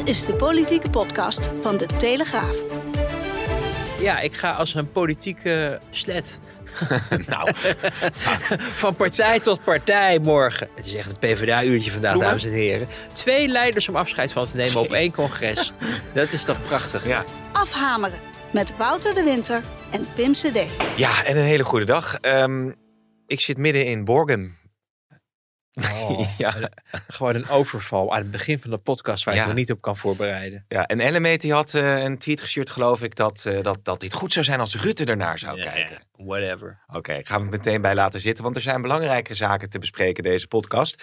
Dit is de politieke podcast van de Telegraaf. Ja, ik ga als een politieke slet. nou, van partij tot partij morgen. Het is echt een PvdA-uurtje vandaag, dames en heren. Twee leiders om afscheid van te nemen op één congres. Dat is toch prachtig? Ja. Afhameren met Wouter de Winter en Pim CD. ja, en een hele goede dag. Ehm, ik zit midden in Borgen. Oh, Ja. Gewoon een overval aan het begin van de podcast waar Ja. ik me niet op kan voorbereiden. Ja, en Ellemeet die had eh, een tweet gestuurd, geloof ik, dat, eh, dat, dat dit goed zou zijn als Rutte ernaar zou kijken. whatever. Oké, ik ga me meteen bij laten zitten, want er zijn belangrijke zaken te bespreken deze podcast.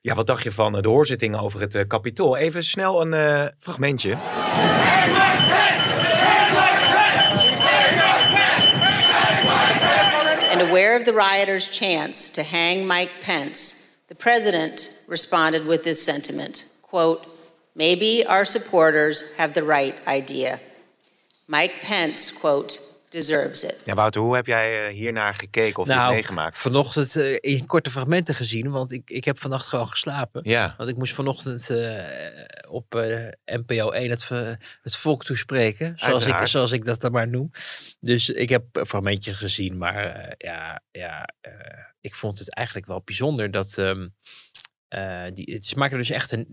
Ja, wat dacht je van eh, de hoorzitting over het eh, kapitool? Even snel een eh, fragmentje. and aware of the rioters' chance to hang Mike Pence, the president responded with this sentiment quote, Maybe our supporters have the right idea. Mike Pence, quote, deserves it. Ja, Wouter, hoe heb jij eh, hiernaar gekeken of dit Nou, meegemaakt? vanochtend eh, in korte fragmenten gezien, want ik, ik heb vannacht gewoon geslapen. Ja, Want ik moest vanochtend eh, op NPO 1 het, het volk toespreken. Zoals ik, zoals ik dat dan maar noem. Dus ik heb een fragmentje gezien. Maar ja, ja eh, ik vond het eigenlijk wel bijzonder dat... ehm, eh, die, het, ze maken er dus echt een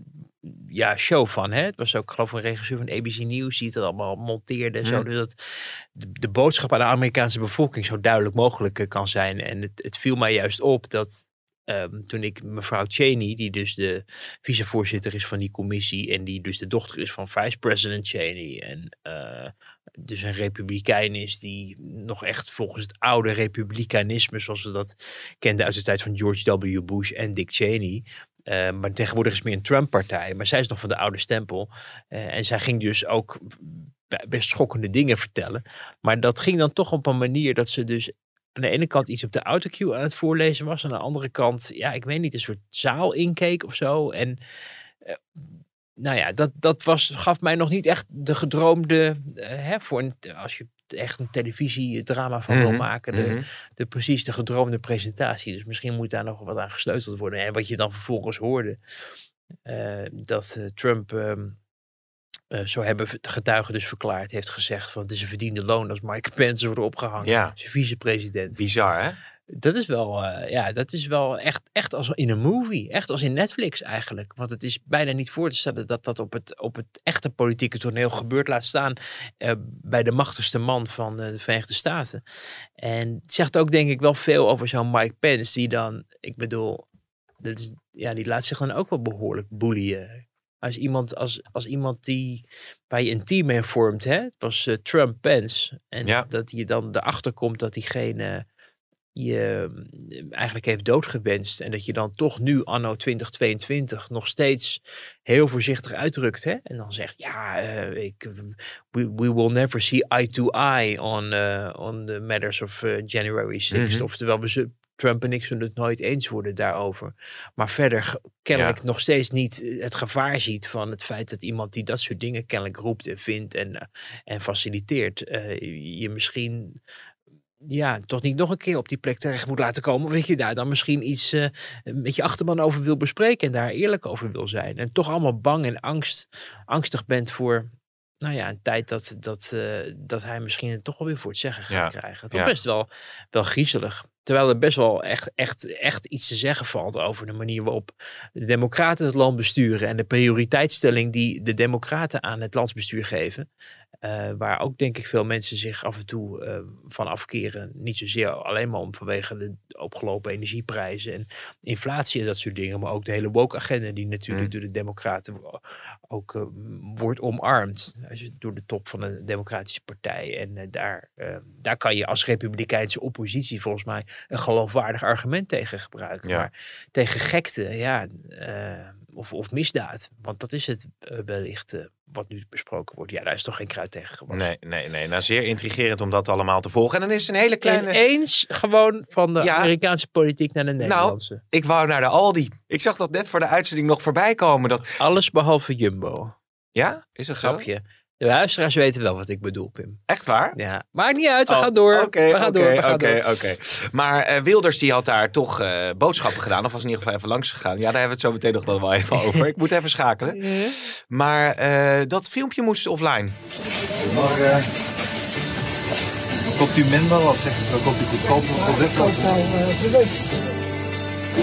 ja, show van. Hè? Het was ook geloof ik een regisseur van ABC News die het allemaal monteerde. En zo, Hmm. dus dat de, de boodschap aan de Amerikaanse bevolking zo duidelijk mogelijk eh, kan zijn. En het, het viel mij juist op dat ehm, toen ik mevrouw Cheney, die dus de vicevoorzitter is van die commissie en die dus de dochter is van vice-president Cheney en eh, dus een republikein is die nog echt volgens het oude republikeinisme zoals we dat kenden uit de tijd van George W. Bush en Dick Cheney. eh, maar tegenwoordig is het meer een Trump-partij. Maar zij is nog van de oude stempel. Eh, en zij ging dus ook best schokkende dingen vertellen. Maar dat ging dan toch op een manier dat ze dus aan de ene kant iets op de autocue aan het voorlezen was. Aan de andere kant, ja, ik weet niet, een soort zaal inkeek of zo. En eh, nou ja, dat, dat was, gaf mij nog niet echt de gedroomde, eh, hè, voor een, als je echt een televisiedrama van wil Mhm, maken, de, mhm. de precies de gedroomde presentatie. Dus misschien moet daar nog wat aan gesleuteld worden. En wat je dan vervolgens hoorde, eh, dat eh, Trump, ehm, eh, zo hebben getuigen dus verklaard, heeft gezegd van het is een verdiende loon als Mike Pence wordt opgehangen. Ja. Als vicepresident. bizar hè? Dat is wel, eh, ja, dat is wel echt, echt als in een movie. Echt als in Netflix eigenlijk. Want het is bijna niet voor te stellen dat dat op het, op het echte politieke toneel gebeurt. Laat staan eh, bij de machtigste man van de Verenigde Staten. En het zegt ook denk ik wel veel over zo'n Mike Pence. Die dan, ik bedoel, dat is, ja, die laat zich dan ook wel behoorlijk boelien. Als iemand, als, als iemand die, waar je een team mee vormt, hè? het was eh, Trump-Pence. En Ja. dat je dan erachter komt dat diegene je mm, eigenlijk heeft doodgewenst. En dat je dan toch nu, anno 2022, nog steeds heel voorzichtig uitdrukt. Hè? En dan zegt, ja, eh, ik, we, we will never see eye to eye on, eh, on the matters of eh, January 6th. Mhm. Oftewel, we Trump en ik zullen het nooit eens worden daarover. Maar verder kennelijk nog steeds niet eh, het gevaar ziet van het feit dat iemand die dat soort dingen kennelijk roept en vindt en, eh, en faciliteert, eh, je misschien ja, toch niet nog een keer op die plek terecht moet laten komen. Dat je daar dan misschien iets eh, met je achterban over wil bespreken en daar eerlijk over wil zijn. En toch allemaal bang en angst, angstig bent voor, nou ja, een tijd dat, dat, eh, dat hij misschien het toch wel weer voor het zeggen gaat Ja, krijgen. Toch ja. best wel, wel griezelig. Terwijl er best wel echt, echt, echt iets te zeggen valt over de manier waarop de Democraten het land besturen en de prioriteitsstelling die de Democraten aan het landsbestuur geven. Eh, waar ook denk ik veel mensen zich af en toe eh, van afkeren. Niet zozeer alleen maar om vanwege de opgelopen energieprijzen en inflatie en dat soort dingen. Maar ook de hele woke agenda die natuurlijk Mm. door de democraten ook eh, wordt omarmd. Als je- Door de top van de democratische partij. En daar, daar kan je als republikeinse oppositie volgens mij een geloofwaardig argument tegen gebruiken. Ja. Maar tegen gekte, ja... eh, of, of misdaad. Want dat is het eh, wellicht eh, wat nu besproken wordt. Ja, daar is toch geen kruid tegen gewassen. Nee, nee, nee. Nou, zeer intrigerend om dat allemaal te volgen. En dan is het een hele kleine... Ineens gewoon van de Ja. Amerikaanse politiek naar de Nou, Nederlandse. Ik wou naar de Aldi. Ik zag dat net voor de uitzending nog voorbij komen. Dat... Alles behalve Jumbo. Ja, is dat zo? De luisteraars weten wel wat ik bedoel, Pim. Echt waar? Ja, maakt niet uit. We Oh, gaan door. Oké, we gaan oké, door. We gaan oké, oké. Maar eh, Wilders die had daar toch eh, boodschappen gedaan. Of was in ieder geval even langs gegaan. Ja, daar hebben we het zo meteen nog dan wel even over. Ik moet even schakelen. Maar eh, dat filmpje moest offline. Goedemorgen. Koopt u minder of zegt u, koopt u goedkoper producten?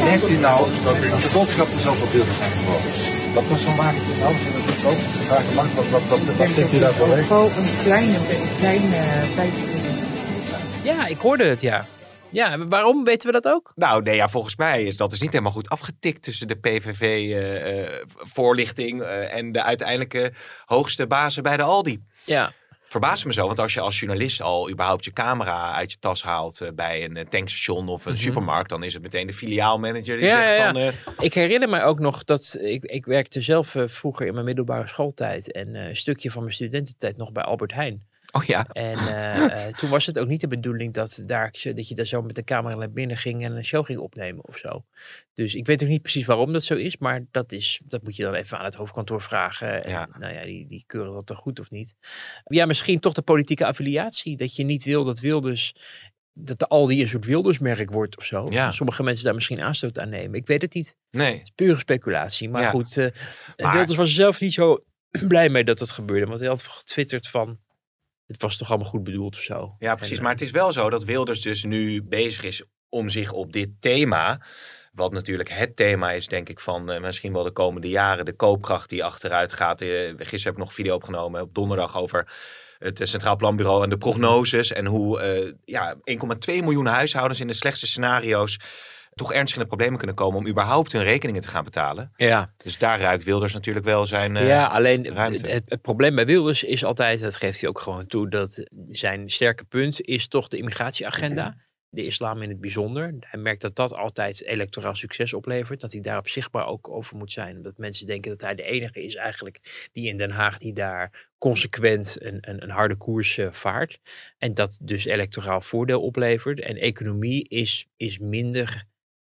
Denkt u nou dat de boodschappen zoveel duurder zijn geworden? Wat was zo makkelijk nou? Zijn dat goedkoop? Vraag ik mag, wat, wat, wat, wat zegt u daarvoor weg? Gewoon een kleine, een kleine 25. Ja, ik hoorde het, ja. Ja, waarom weten we dat ook? Nou, nee, ja, volgens mij is dat dus niet helemaal goed afgetikt tussen de PVV-voorlichting eh, en de uiteindelijke hoogste bazen bij de Aldi. Ja, Verbaast me zo, want als je als journalist al überhaupt je camera uit je tas haalt eh, bij een eh, tankstation of een Mhm. supermarkt, dan is het meteen de filiaalmanager die Ja, zegt ja, van... eh, ik herinner me ook nog dat ik, ik werkte zelf vroeger in mijn middelbare schooltijd en een stukje van mijn studententijd nog bij Albert Heijn. Oh ja, En eh, eh, toen was het ook niet de bedoeling dat, daar, dat je daar zo met de camera naar binnen ging en een show ging opnemen of zo. Dus ik weet ook niet precies waarom dat zo is, maar dat, is, dat moet je dan even aan het hoofdkantoor vragen. En, Ja. Nou ja, die, die keuren dat dan goed of niet. Ja, misschien toch de politieke affiliatie. Dat je niet wil dat Wilders, dat de Aldi een soort Wildersmerk wordt of zo. Ja. Sommige mensen daar misschien aanstoot aan nemen. Ik weet het niet. nee. Het is pure speculatie. Maar Ja. goed, Maar- Wilders was zelf niet zo blij mee dat het gebeurde. Want hij had getwitterd van, het was toch allemaal goed bedoeld of zo. Ja, precies. En, Maar het is wel zo dat Wilders dus nu bezig is om zich op dit thema, wat natuurlijk het thema is, denk ik, van eh, misschien wel de komende jaren, de koopkracht die achteruit gaat. Eh, gisteren heb ik nog een video opgenomen op donderdag over het eh, Centraal Planbureau en de prognoses en hoe eh, ja, 1,2 miljoen huishoudens in de slechtste scenario's toch ernstig in de problemen kunnen komen om überhaupt hun rekeningen te gaan betalen. ja, Dus daar ruikt Wilders natuurlijk wel zijn... eh, ja, alleen het probleem bij Wilders is altijd, dat geeft hij ook gewoon toe, dat zijn sterke punt is toch de immigratieagenda. De islam in het bijzonder. Hij merkt dat dat altijd electoraal succes oplevert. Dat hij daarop zichtbaar ook over moet zijn. Dat mensen denken dat hij de enige is eigenlijk die in Den Haag die daar consequent een, een, een harde koers eh, vaart. En dat dus electoraal voordeel oplevert. En economie is, is minder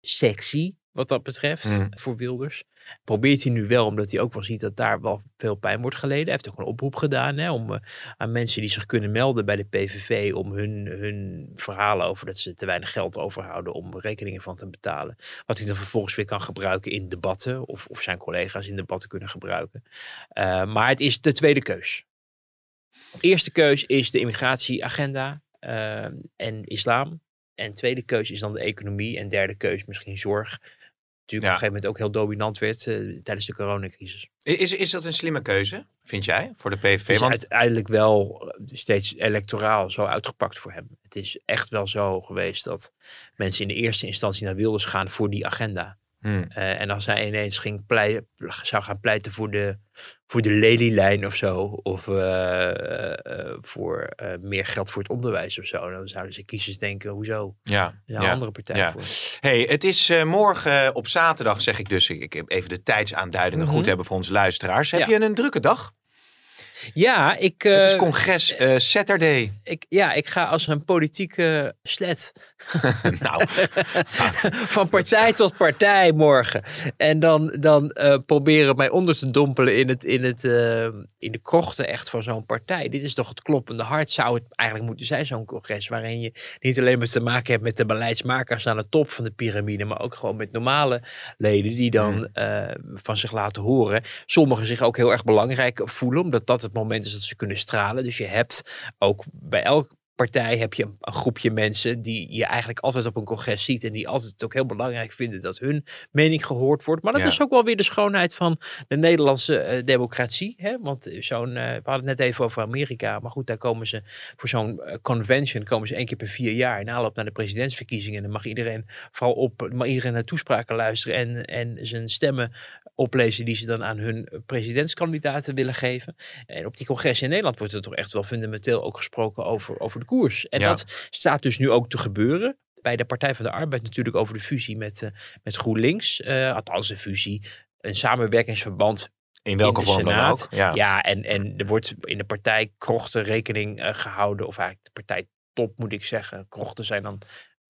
sexy wat dat betreft Hmm. voor Wilders. Probeert hij nu wel, omdat hij ook wel ziet dat daar wel veel pijn wordt geleden. Hij heeft ook een oproep gedaan hè, om, eh, aan mensen die zich kunnen melden bij de PVV om hun, hun verhalen over dat ze te weinig geld overhouden om rekeningen van te betalen. Wat hij dan vervolgens weer kan gebruiken in debatten of, of zijn collega's in debatten kunnen gebruiken. Eh, maar het is de tweede keus. Eerste keus is de immigratieagenda eh, en islam. En tweede keus is dan de economie. En derde keus misschien zorg. Natuurlijk Ja. op een gegeven moment ook heel dominant werd eh, tijdens de coronacrisis. Is, is dat een slimme keuze, vind jij, voor de Het PVV? is Want uiteindelijk wel eh, steeds electoraal zo uitgepakt voor hem. Het is echt wel zo geweest dat mensen in de eerste instantie naar Wilders gaan voor die agenda. Hmm. Eh, en als hij ineens ging plei- zou gaan pleiten voor de, voor de lelielijn of zo, of eh, eh, voor meer geld voor het onderwijs of zo, dan zouden ze kiezers denken, hoezo? ja, ja. andere partij ja. voor. Hey, het is morgen op zaterdag, zeg ik dus. Ik, heb even de tijdsaanduidingen Mhm. goed hebben voor onze luisteraars. Heb Ja. je een drukke dag? Ja, ik, het is eh, congres eh, Saturday. ik, ja, ik ga als een politieke slet nou, van partij tot partij morgen. En dan, dan eh, proberen mij onder te dompelen in, het, in, het, in de krochten echt van zo'n partij. Dit is toch het kloppende hart, zou het eigenlijk moeten zijn, zo'n congres. Waarin je niet alleen maar te maken hebt met de beleidsmakers aan de top van de piramide, maar ook gewoon met normale leden die dan Hmm. van zich laten horen. Sommigen zich ook heel erg belangrijk voelen, omdat dat het moment is dat ze kunnen stralen. Dus je hebt ook bij elk partij heb je een, groepje mensen die je eigenlijk altijd op een congres ziet. En die altijd ook heel belangrijk vinden dat hun mening gehoord wordt. Maar dat Ja. is ook wel weer de schoonheid van de Nederlandse eh, democratie. Hè? Want zo'n, eh, we hadden het net even over Amerika. Maar goed, daar komen ze voor zo'n eh, convention komen ze één keer per vier jaar. In aanloop naar de presidentsverkiezingen. En dan mag iedereen vooral op, mag iedereen naar toespraken luisteren. En, en zijn stemmen oplezen die ze dan aan hun presidentskandidaten willen geven. En op die congressen in Nederland wordt er toch echt wel fundamenteel ook gesproken over, over de koers. En Ja. dat staat dus nu ook te gebeuren. Bij de Partij van de Arbeid natuurlijk over de fusie met, eh, met GroenLinks. Eh althans, een fusie. een samenwerkingsverband In welke in de vorm dan Senaat. ook. Ja. Ja, en, en er wordt in de partij krochten rekening eh, gehouden. Of eigenlijk de partijtop moet ik zeggen. Krochten zijn dan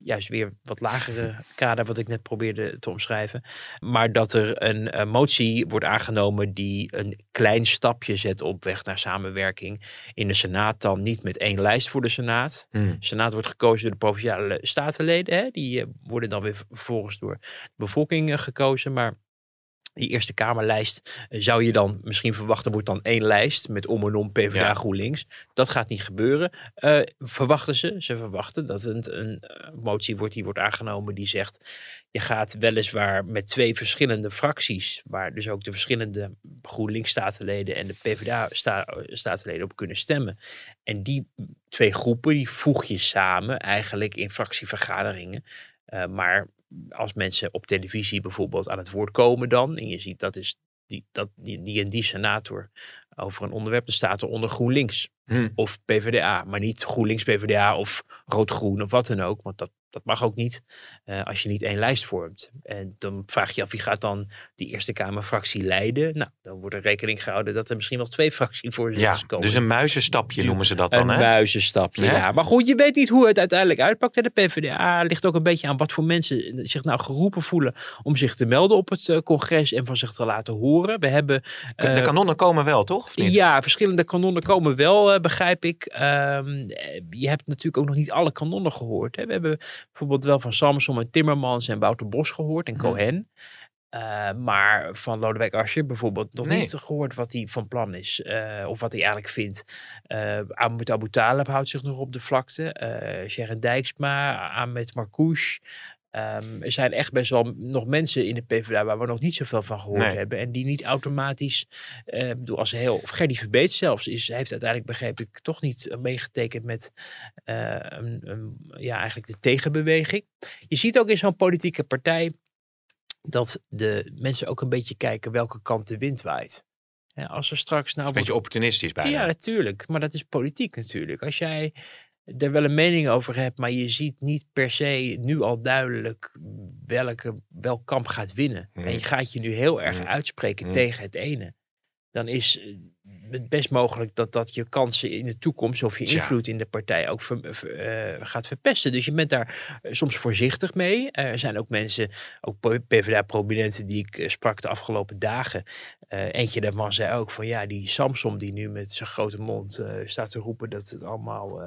juist weer wat lagere kader wat ik net probeerde te omschrijven. Maar dat er een, eh, motie wordt aangenomen die een klein stapje zet op weg naar samenwerking. In de Senaat dan niet met één lijst voor de Senaat. Hm. De Senaat wordt gekozen door de provinciale statenleden. Hè? Die eh, worden dan weer vervolgens door de bevolking eh, gekozen. Maar die Eerste Kamerlijst eh, zou je dan misschien verwachten, wordt dan één lijst met om en om PvdA Ja. GroenLinks. Dat gaat niet gebeuren. Eh, verwachten ze? Ze verwachten dat het een eh, motie wordt die wordt aangenomen die zegt, je gaat weliswaar met twee verschillende fracties, waar dus ook de verschillende GroenLinks-statenleden en de PvdA-statenleden op kunnen stemmen. En die twee groepen, die voeg je samen eigenlijk in fractievergaderingen. Maar als mensen op televisie bijvoorbeeld aan het woord komen dan, en je ziet dat is die, dat, die, die en die senator over een onderwerp, dan staat er onder GroenLinks Hm. of PvdA, maar niet GroenLinks, PvdA of rood-groen of wat dan ook, want dat, dat mag ook niet eh, als je niet één lijst vormt. En dan vraag je af wie gaat dan die Eerste Kamerfractie leiden. Nou, dan wordt er rekening gehouden dat er misschien wel twee fractievoorzitters Ja, komen. dus een muizenstapje noemen ze dat dan, Een hè? muizenstapje, Ja. ja. Maar goed, je weet niet hoe het uiteindelijk uitpakt. hè. De PvdA ligt ook een beetje aan wat voor mensen zich nou geroepen voelen om zich te melden op het eh, congres en van zich te laten horen. We hebben... De eh, kanonnen komen wel, toch? Of niet? ja, verschillende kanonnen komen wel, begrijp ik. Ehm, eh, je hebt natuurlijk ook nog niet alle kanonnen gehoord. Hè. We hebben bijvoorbeeld wel van Samson en Timmermans en Wouter Bos gehoord en. Cohen. Eh, maar van Lodewijk Asscher bijvoorbeeld nog Nee. niet gehoord wat hij van plan is. eh, of wat hij eigenlijk vindt. Ahmed Abu Talib houdt zich nog op de vlakte. eh Sharon Dijksma, Ahmed Marcouch. Ehm, er zijn echt best wel nog mensen in de PvdA waar we nog niet zoveel van gehoord Nee. hebben. En die niet automatisch, ik bedoel, als heel, of Gerdy Verbeet zelfs, is, heeft uiteindelijk, begreep ik, toch niet meegetekend met eh, een, een- ja, eigenlijk de tegenbeweging. Je ziet ook in zo'n politieke partij dat de mensen ook een beetje kijken welke kant de wind waait. Als er straks nou Een beetje opportunistisch bijna. ja, natuurlijk. Maar dat is politiek natuurlijk. Als jij er wel een mening over hebt, maar je ziet niet per se nu al duidelijk welke, welk kamp gaat winnen. En je gaat je nu heel erg uitspreken tegen het ene. Dan is eh, best mogelijk dat dat je kansen in de toekomst of je invloed in de partij ook ver- ver- eh, gaat verpesten. Dus je bent daar eh, soms voorzichtig mee. er zijn ook mensen, ook PvdA-prominenten die ik eh, sprak de afgelopen dagen. Eentje daarvan zei ook van ja, die Samsom die nu met zijn grote mond staat te roepen dat het allemaal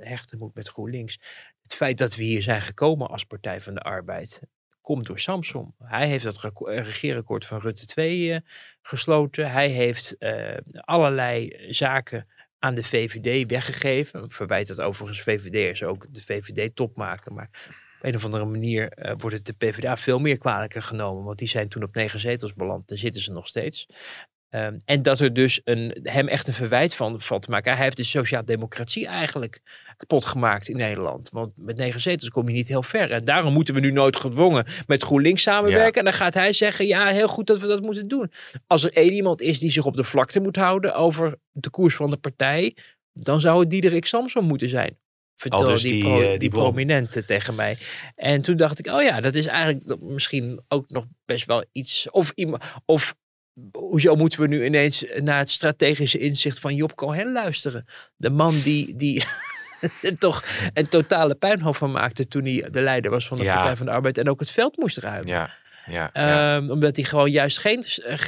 hechten moet met GroenLinks. Het feit dat we hier zijn gekomen als Partij van de Arbeid komt door Samsom. Hij heeft het eh, regeerakkoord van Rutte 2 eh, gesloten. Hij heeft eh, allerlei zaken aan de VVD weggegeven. Ik verwijt dat overigens VVD'ers ook de VVD-top maken. Maar op een of andere manier wordt het de PvdA veel meer kwalijker genomen. Want die zijn toen op negen zetels beland. Daar zitten ze nog steeds. Ehm, en dat er dus een, hem echt een verwijt van valt te maken. Hij heeft de sociaal-democratie eigenlijk kapot gemaakt in Nederland. Want met negen zetels kom je niet heel ver. En daarom moeten we nu nooit gedwongen met GroenLinks samenwerken. En dan gaat hij zeggen, ja, heel goed dat we dat moeten doen. Als er één iemand is die zich op de vlakte moet houden over de koers van de partij, dan zou het Diederik Samson moeten zijn. Aldus die, die, pro- eh, die, die bron. prominente tegen mij. En toen dacht ik, oh ja, dat is eigenlijk misschien ook nog best wel iets. Of, iemand, of hoezo moeten we nu ineens naar het strategische inzicht van Job Cohen luisteren? De man die, die er toch een totale puinhoop van maakte toen hij de leider was van de Ja. Partij van de Arbeid en ook het veld moest ruimen. Ja, ja, ja. Ehm, omdat hij gewoon juist geen,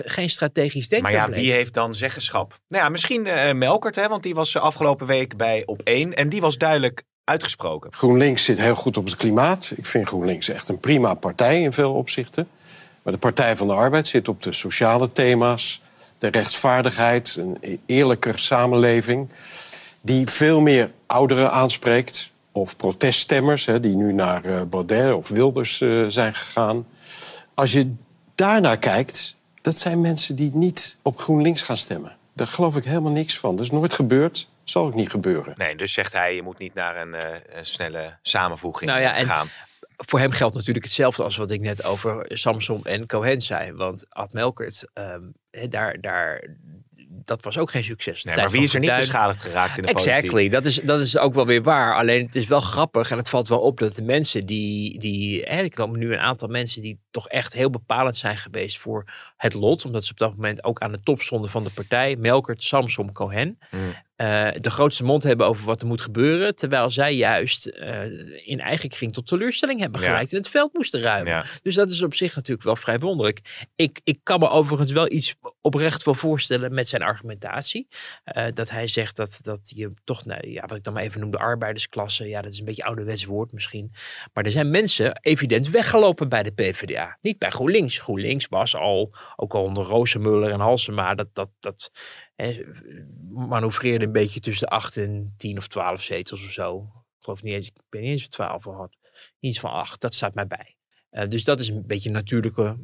geen strategisch denken Maar ja, bleek. wie heeft dan zeggenschap? Nou ja, misschien eh, Melkert, hè, want die was eh, afgelopen week bij op één. En die was duidelijk uitgesproken. GroenLinks zit heel goed op het klimaat. Ik vind GroenLinks echt een prima partij in veel opzichten. Maar de Partij van de Arbeid zit op de sociale thema's, de rechtvaardigheid, een eerlijker samenleving. Die veel meer ouderen aanspreekt. Of proteststemmers, hè, die nu naar eh, Baudet of Wilders eh, zijn gegaan. Als je daarnaar kijkt, dat zijn mensen die niet op GroenLinks gaan stemmen. Daar geloof ik helemaal niks van. Dat is nooit gebeurd, zal ook niet gebeuren. Nee, dus zegt hij, je moet niet naar een, eh, een snelle samenvoeging Nou ja, en- gaan. Voor hem geldt natuurlijk hetzelfde als wat ik net over Samson en Cohen zei. Want Ad Melkert, ehm, daar, daar dat was ook geen succes. Nee, maar wie is er niet beschadigd geraakt in de Exactly, politiek? dat is, dat is ook wel weer waar. Alleen het is wel grappig en het valt wel op dat de mensen die, die hè, ik komen nu een aantal mensen die toch echt heel bepalend zijn geweest voor het lot, omdat ze op dat moment ook aan de top stonden van de partij, Melkert, Samsom, Cohen, Hmm. Eh, de grootste mond hebben over wat er moet gebeuren, terwijl zij juist eh, in eigen kring tot teleurstelling hebben Ja. geleid en het veld moesten ruimen. Ja. Dus dat is op zich natuurlijk wel vrij wonderlijk. Ik, ik kan me overigens wel iets oprecht wel voorstellen met zijn argumentatie. Eh, dat hij zegt dat, dat je toch, nou, ja, wat ik dan maar even noem, de arbeidersklasse. Ja, dat is een beetje ouderwets woord misschien. Maar er zijn mensen evident weggelopen bij de PvdA. Niet bij GroenLinks. GroenLinks was al, ook al onder Rozenmuller en Halsema, dat, dat, dat manoeuvreerde een beetje tussen de 8 en 10 of 12 zetels of zo. Ik geloof niet eens, ik weet niet eens of 12 al had. Iets van 8, dat staat mij bij. Eh, dus dat is een beetje natuurlijke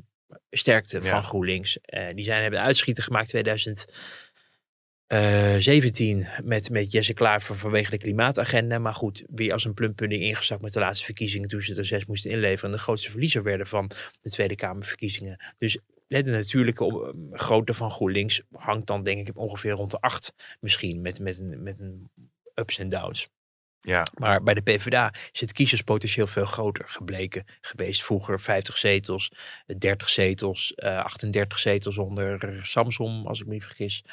sterkte Ja. van GroenLinks. Eh, die zijn, hebben uitschieten gemaakt 2017 met, met Jesse Klaver vanwege de klimaatagenda. Maar goed, weer als een plumpudding ingezakt met de laatste verkiezingen toen ze er zes moesten inleveren. En de grootste verliezer werden van de Tweede Kamerverkiezingen. Dus de natuurlijke op- grootte van GroenLinks hangt dan denk ik ongeveer rond de 8 misschien. Met, met, een, met een ups en downs. Ja. Maar bij de PvdA is het kiezerspotentieel veel groter gebleken geweest. Vroeger 50 zetels, 30 zetels, eh 38 zetels onder Samsom, als ik me niet vergis.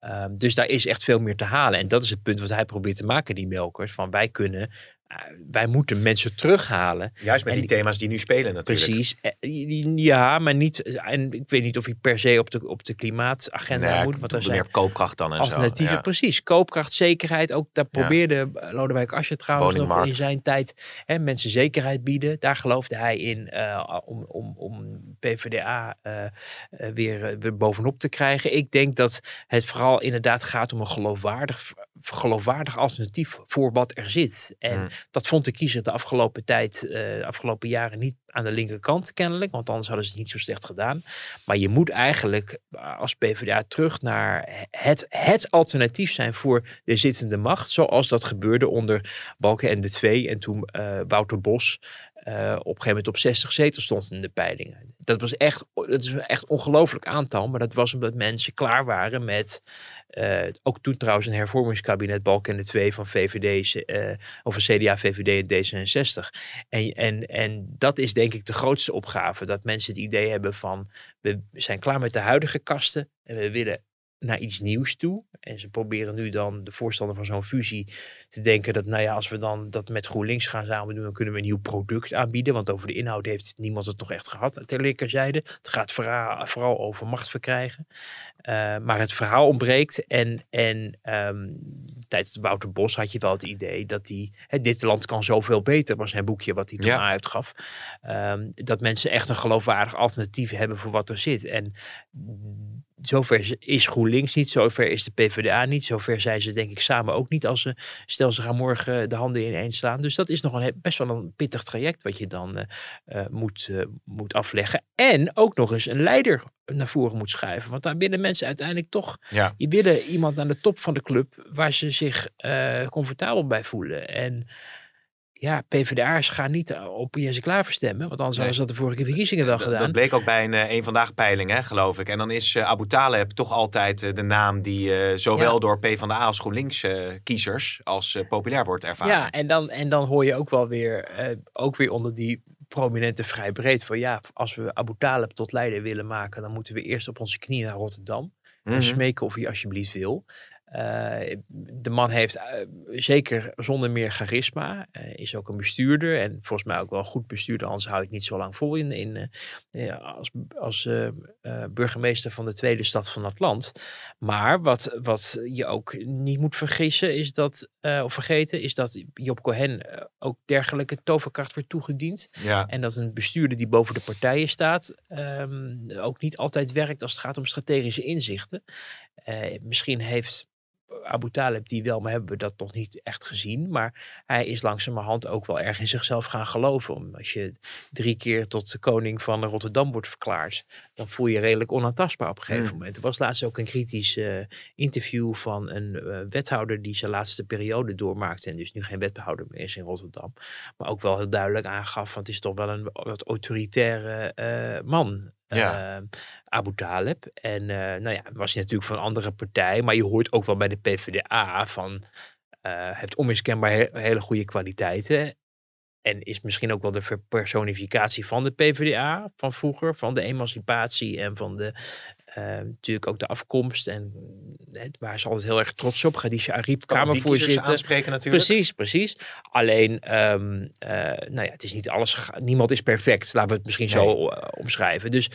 Ehm, dus daar is echt veel meer te halen. En dat is het punt wat hij probeert te maken, die Melkers. Van wij kunnen, eh, wij moeten mensen terughalen. Juist met En die thema's die nu spelen natuurlijk. Precies. Eh, Ja, maar niet. En ik weet niet of hij per se op de, op de klimaatagenda Nee, moet. Want er zijn meer koopkracht dan en alternatieven. Ja. Precies. Koopkracht, zekerheid. Ook daar probeerde eh, Lodewijk Asscher trouwens nog in zijn tijd hè, mensen zekerheid bieden. Daar geloofde hij in eh, om, om, om PvdA eh, eh, weer, eh, weer bovenop te krijgen. Ik denk dat het vooral inderdaad gaat om een geloofwaardig, geloofwaardig alternatief voor wat er zit. En Hmm. Dat vond de kiezer de afgelopen tijd, eh, de afgelopen jaren niet aan de linkerkant kennelijk. Want anders hadden ze het niet zo slecht gedaan. Maar je moet eigenlijk eh, als PvdA terug naar het, het alternatief zijn voor de zittende macht. Zoals dat gebeurde onder Balken en de Twee. En toen eh, Wouter Bos op een gegeven moment op 60 zetels stond in de peilingen. Dat was echt, dat is echt ongelooflijk aantal. Maar dat was omdat mensen klaar waren met... eh, ook toen trouwens een hervormingskabinet Balken en de Twee van VVD, eh, of CDA, VVD en D66. En, en, en dat is denk ik de grootste opgave. Dat mensen het idee hebben van we zijn klaar met de huidige kasten en we willen naar iets nieuws toe. En ze proberen nu dan de voorstander van zo'n fusie te denken dat, nou ja, als we dan dat met GroenLinks gaan samen doen, dan kunnen we een nieuw product aanbieden. Want over de inhoud heeft niemand het nog echt gehad, ter linkerzijde. Het gaat vooral, over macht verkrijgen. Eh, maar het verhaal ontbreekt. En, en ehm, tijdens Wouter Bos had je wel het idee dat hij, hè, dit land kan zoveel beter, was zijn boekje wat hij toen Ja. uitgaf. Ehm, dat mensen echt een geloofwaardig alternatief hebben voor wat er zit. En zover is GroenLinks niet, zover is de PvdA niet, zover zijn ze denk ik samen ook niet als ze, stel ze gaan morgen de handen ineens slaan. Dus dat is nog een, best wel een pittig traject wat je dan eh, eh, moet, eh, moet afleggen. En ook nog eens een leider naar voren moet schuiven. Want daar willen mensen uiteindelijk toch, Ja. die willen iemand aan de top van de club waar ze zich eh, comfortabel bij voelen. En ja, PvdA'ers gaan niet eh, op Jesse Klaver stemmen, want anders Nee. hadden ze dat de vorige verkiezingen wel gedaan. dat bleek ook bij een eh, een vandaag peiling, hè, geloof ik. En dan is eh, Abu Taleb toch altijd de naam die eh, zowel Ja. door PvdA als GroenLinks eh, kiezers als populair wordt ervaren. Ja, en dan, en dan hoor je ook wel weer, ook weer onder die prominente vrij breed van ja, als we Abu Talib tot leider willen maken, dan moeten we eerst op onze knieën naar Rotterdam en Mhm. smeken of hij alsjeblieft wil. Eh, de man heeft eh, zeker zonder meer charisma, eh, is ook een bestuurder en volgens mij ook wel een goed bestuurder, anders hou het niet zo lang vol in, in, als, als burgemeester van de tweede stad van het land. Maar wat, wat je ook niet moet vergissen is dat, of vergeten, is dat Job Cohen ook dergelijke toverkracht wordt toegediend. Ja. En dat een bestuurder die boven de partijen staat, ehm, ook niet altijd werkt als het gaat om strategische inzichten. Misschien heeft Abu Talib die wel, maar hebben we dat nog niet echt gezien. Maar hij is langzamerhand ook wel erg in zichzelf gaan geloven. Als je drie keer tot de koning van Rotterdam wordt verklaard, dan voel je je redelijk onaantastbaar op een gegeven Mm. moment. Er was laatst ook een kritisch eh, interview van een eh, wethouder die zijn laatste periode doormaakte. En dus nu geen wethouder meer is in Rotterdam. Maar ook wel heel duidelijk aangaf, van het is toch wel een wat autoritaire eh, man. Ja. eh, Abu Talib. En eh, nou ja, was hij natuurlijk van een andere partij. Maar je hoort ook wel bij de PvdA van... eh heeft onmiskenbaar he- hele goede kwaliteiten. En is misschien ook wel de verpersonificatie van de PvdA van vroeger. Van de emancipatie en van de... eh, natuurlijk ook de afkomst. En eh, waar ze altijd heel erg trots op. Khadija Ariep, Kan kiezers Kamervoorzitter. aanspreken natuurlijk. Precies, precies. Alleen, ehm, eh, nou ja, het is niet alles. Niemand is perfect. Laten we het misschien zo omschrijven. Dus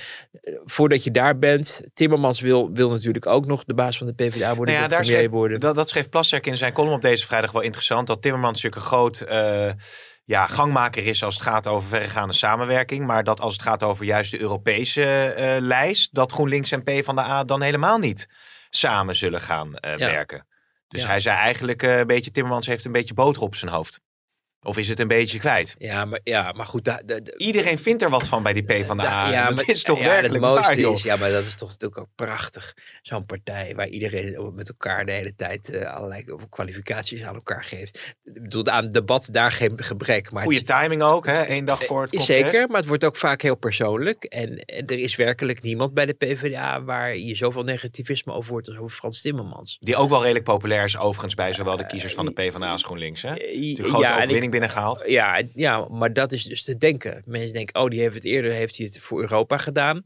voordat je daar bent, Timmermans wil, wil natuurlijk ook nog de baas van de PvdA worden. Nou ja, daar schreef, worden. dat, dat schreef Plasterk in zijn column op deze vrijdag wel interessant. Dat Timmermans een groot ja, gangmaker is als het gaat over verregaande samenwerking. Maar dat als het gaat over juist de Europese eh, lijst, dat GroenLinks en PvdA dan helemaal niet samen zullen gaan eh, Ja. werken. Dus Ja. hij zei eigenlijk eh, een beetje, Timmermans heeft een beetje boter op zijn hoofd. Of is het een beetje kwijt? Ja, maar, ja, maar goed. Da, da- da- Iedereen vindt er wat van bij die PvdA. da- ja, dat maar- is toch ja, werkelijk het waar, is, Ja, maar dat is toch natuurlijk ook prachtig. Zo'n partij waar iedereen met elkaar de hele tijd eh, allerlei kwalificaties aan elkaar geeft. Ik bedoel, aan debat daar geen gebrek. Maar Goede timing ook, hè? Eén dag voor het Eh, congres. Zeker, maar het wordt ook vaak heel persoonlijk. En, en er is werkelijk niemand bij de PvdA waar je zoveel negativisme over hoort als over Frans Timmermans. Die ook wel redelijk populair is overigens bij zowel de kiezers van de PvdA als GroenLinks. Hè? Natuurlijk Ja, grote overwinning binnengehaald. Ja, ja, maar dat is dus te denken. Mensen denken, oh, die heeft het eerder heeft hij het voor Europa gedaan.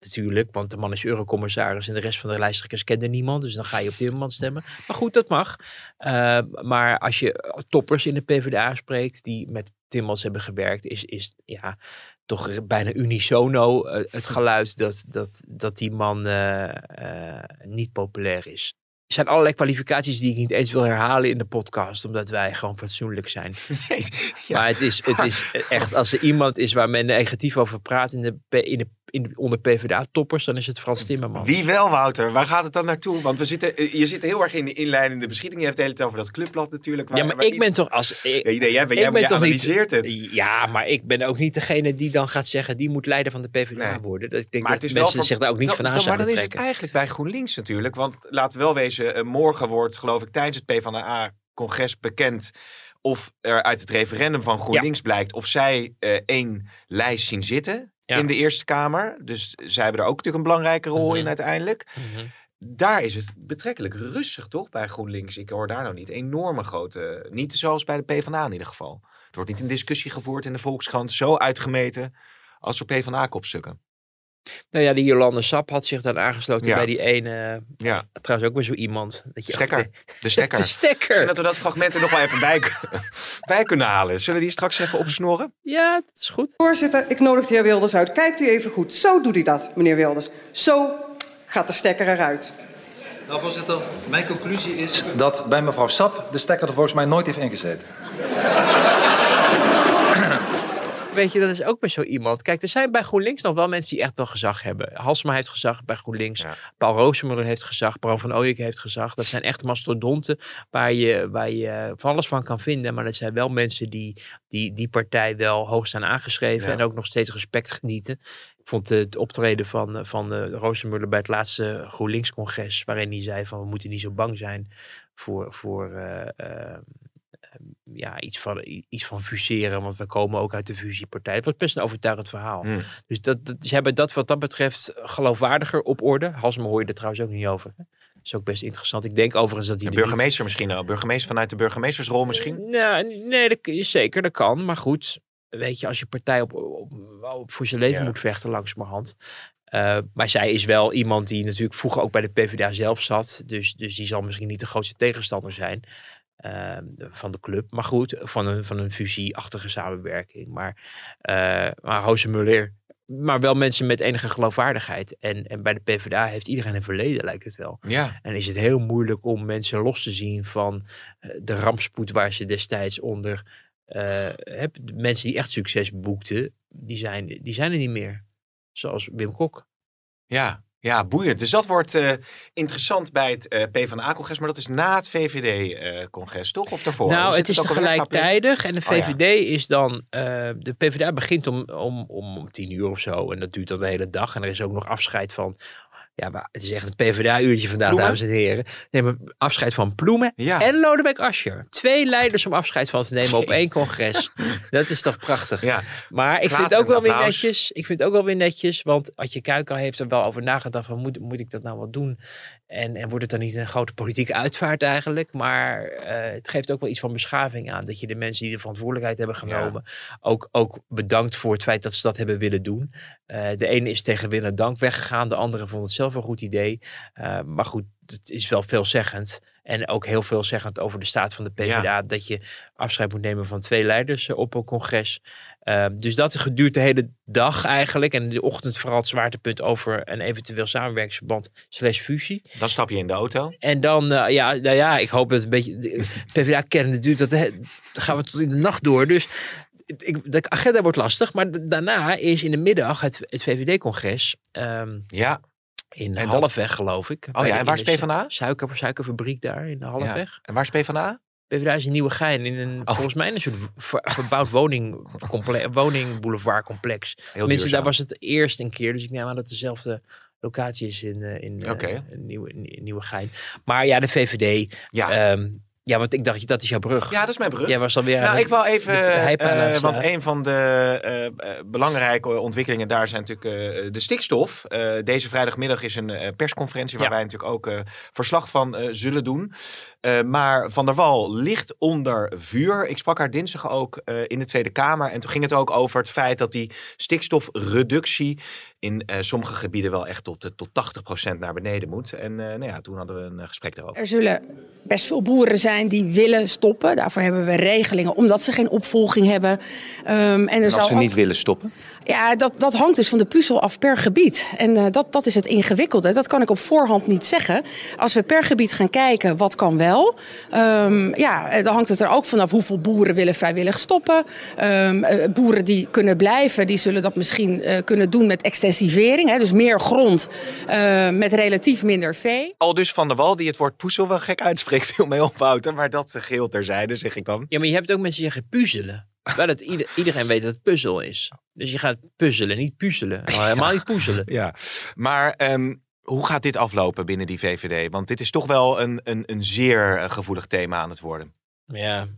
Natuurlijk, want de man is eurocommissaris en de rest van de lijsttrekkers kende niemand. Dus dan ga je op Timmermans stemmen. Maar goed, dat mag. Eh, maar als je toppers in de PvdA spreekt die met Timmermans hebben gewerkt, is, is ja, toch bijna unisono eh, het geluid dat, dat, dat die man eh, niet populair is. Er zijn allerlei kwalificaties die ik niet eens wil herhalen in de podcast, omdat wij gewoon fatsoenlijk zijn. Nee, ja. Maar het is, het is echt, als er iemand is waar men negatief over praat in de, in de, in de, onder PvdA-toppers, dan is het Frans Timmermans. Wie wel, Wouter? Waar gaat het dan naartoe? Want we zitten, eh, je zit heel erg in de inleidende beschieting. Je hebt het hele tijd over dat clubblad natuurlijk. waar- ja, maar ik ben toch als... Ik, Nee, nee, jij, ben, ik jij, ben jij toch niet- analyseert het. Ja, maar ik ben ook niet degene die dan gaat zeggen, die moet leider van de PvdA Nee. worden. Dat, ik denk Maar dat het is wel mensen voor- zich daar ook niet Dan- van aan dan- Maar dan is het eigenlijk bij GroenLinks natuurlijk. Want laten we wel wezen, eh, morgen wordt geloof ik tijdens het PvdA-congres bekend... of er uit het referendum van GroenLinks blijkt of zij eh, één lijst zien zitten Ja. in de Eerste Kamer. Dus zij hebben er ook natuurlijk een belangrijke rol Mhm. in uiteindelijk. Mhm. Daar is het betrekkelijk rustig toch bij GroenLinks. Ik hoor daar nou niet enorme grote... Niet zoals bij de PvdA in ieder geval. Er wordt niet een discussie gevoerd in de Volkskrant zo uitgemeten als voor PvdA-kopstukken. Nou ja, die Jolande Sap had zich dan aangesloten Ja. bij die ene, Ja, trouwens ook weer zo iemand. Dat je Stekker. de stekker. De stekker. We dat fragment er nog wel even bij, bij kunnen halen. Zullen we die straks even opsnorren? Ja, dat is goed. Voorzitter, ik nodig de heer Wilders uit. Kijkt u even goed. Zo doet hij dat, meneer Wilders. Zo gaat de stekker eruit. Nou, voorzitter, mijn conclusie is dat bij mevrouw Sap de stekker er volgens mij nooit heeft ingezeten. Weet je, dat is ook bij zo iemand. Kijk, er zijn bij GroenLinks nog wel mensen die echt wel gezag hebben. Halsema heeft gezag bij GroenLinks. Ja. Paul Roosemuller heeft gezag. Bram van Ooyek heeft gezag. Dat zijn echt mastodonten waar je, waar je van alles van kan vinden. Maar dat zijn wel mensen die die, die partij wel hoog staan aangeschreven. Ja. En ook nog steeds respect genieten. Ik vond het optreden van, van uh, Roosemuller bij het laatste GroenLinks-congres. Waarin hij zei van we moeten niet zo bang zijn voor... voor uh, uh, ja, iets van, iets van fuseren, want we komen ook uit de fusiepartij. Het was best een overtuigend verhaal. Hmm. Dus dat, dat, ze hebben dat wat dat betreft geloofwaardiger op orde. Halsema hoor je er trouwens ook niet over. Dat is ook best interessant. Ik denk overigens dat hij. De burgemeester niet... misschien al. Burgemeester vanuit de burgemeestersrol misschien? Nou, nee, dat, zeker, dat kan. Maar goed, weet je, als je partij op, op, op voor zijn leven ja. moet vechten, langzamerhand. Uh, maar zij is wel iemand die natuurlijk vroeger ook bij de PvdA zelf zat. Dus, dus die zal misschien niet de grootste tegenstander zijn. Uh, van de club. Maar goed, van een, van een fusieachtige samenwerking. Maar, uh, maar Hoosemuller, maar wel mensen met enige geloofwaardigheid. En, en bij de PvdA heeft iedereen een verleden, lijkt het wel. Ja. En is het heel moeilijk om mensen los te zien van uh, de rampspoed waar ze destijds onder... Heb, de mensen die echt succes boekten, die zijn, die zijn er niet meer. Zoals Wim Kok. Ja, ja, boeiend. Dus dat wordt uh, interessant bij het uh, PvdA-congres, maar dat is na het VVD-congres, uh, toch? Of daarvoor? Nou, het is tegelijkertijdig en de VVD oh, ja. is dan... De PvdA begint om, om, om tien uur of zo en dat duurt dan de hele dag. En er is ook nog afscheid van... Ja, maar het is echt een PvdA-uurtje vandaag, Ploemen? dames en heren. Nemen afscheid van Ploemen Ja. en Lodewijk Asscher. Twee leiders om afscheid van te nemen op één congres. Dat is toch prachtig. Ja, Maar ik vind het ook wel weer netjes. Ik vind het ook wel weer netjes. Want Adje Kuiken heeft er wel over nagedacht. Van, moet, moet ik dat nou wel doen? En, en wordt het dan niet een grote politieke uitvaart eigenlijk? Maar eh, het geeft ook wel iets van beschaving aan. Dat je de mensen die de verantwoordelijkheid hebben genomen. Ook, ook bedankt voor het feit dat ze dat hebben willen doen. Eh, de ene is tegen wil en dank weggegaan. De andere vond het zelf een goed idee. Eh, maar goed, het is wel veelzeggend. En ook heel veelzeggend over de staat van de PvdA. Dat je afscheid moet nemen van twee leiders op een congres. Uh, dus dat geduurt de hele dag eigenlijk. En in de ochtend vooral het zwaartepunt over een eventueel samenwerkingsverband slash fusie. dan stap je in de auto. En dan, uh, ja, nou ja, ik hoop dat het een beetje... de PvdA-kernende duurt, dat dan gaan we tot in de nacht door. Dus ik, de agenda wordt lastig. Maar daarna is in de middag het, het VVD-congres. Um, ja. In en Halfweg, dat... geloof ik. Oh ja, en waar is PvdA? Suiker, suikerfabriek daar in de Halfweg. Ja. En waar is PvdA? PvdA is in Nieuwegein. In een, oh. volgens mij een soort ver, verbouwd woning, woningboulevardcomplex. Tenminste, daar was het eerst een keer. Dus ik neem aan dat het dezelfde locatie is in, uh, in, okay. uh, in, Nieuwe, in Nieuwegein. Maar ja, de VVD... Ja. Um, ja, want ik dacht, dat is jouw brug. Ja, dat is mijn brug. Jij was alweer nou, ik wil even, uh, want een van de uh, belangrijke ontwikkelingen daar zijn natuurlijk uh, de stikstof. deze vrijdagmiddag is een persconferentie waar ja. wij natuurlijk ook verslag van zullen doen. maar Van der Wal ligt onder vuur. Ik sprak haar dinsdag ook in de Tweede Kamer. En toen ging het ook over het feit dat die stikstofreductie in sommige gebieden wel echt tot, tot 80% naar beneden moet. En nou ja, toen hadden we een gesprek daarover. Er zullen best veel boeren zijn die willen stoppen. Daarvoor hebben we regelingen, omdat ze geen opvolging hebben. Um, en, er en als zal ze ook... niet willen stoppen? Ja, dat, dat hangt dus van de puzzel af per gebied. En uh, dat, dat is het ingewikkelde. Dat kan ik op voorhand niet zeggen. Als we per gebied gaan kijken, wat kan wel? Um, ja, dan hangt het er ook vanaf hoeveel boeren willen vrijwillig stoppen. Um, uh, boeren die kunnen blijven, die zullen dat misschien uh, kunnen doen met extensivering. Hè, dus meer grond met relatief minder vee. Al dus Van der Wal, die het woord poezel wel gek uitspreekt, viel mee op, Wouter. Maar dat geheel terzijde, zeg ik dan. Ja, maar je hebt ook mensen die zeggen puzzelen. Wel dat ieder, iedereen weet dat het puzzel is. Dus je gaat puzzelen, niet puzzelen. Nou, helemaal niet puzzelen. Ja, maar um, hoe gaat dit aflopen binnen die VVD? Want dit is toch wel een, een, een zeer gevoelig thema aan het worden. Ja,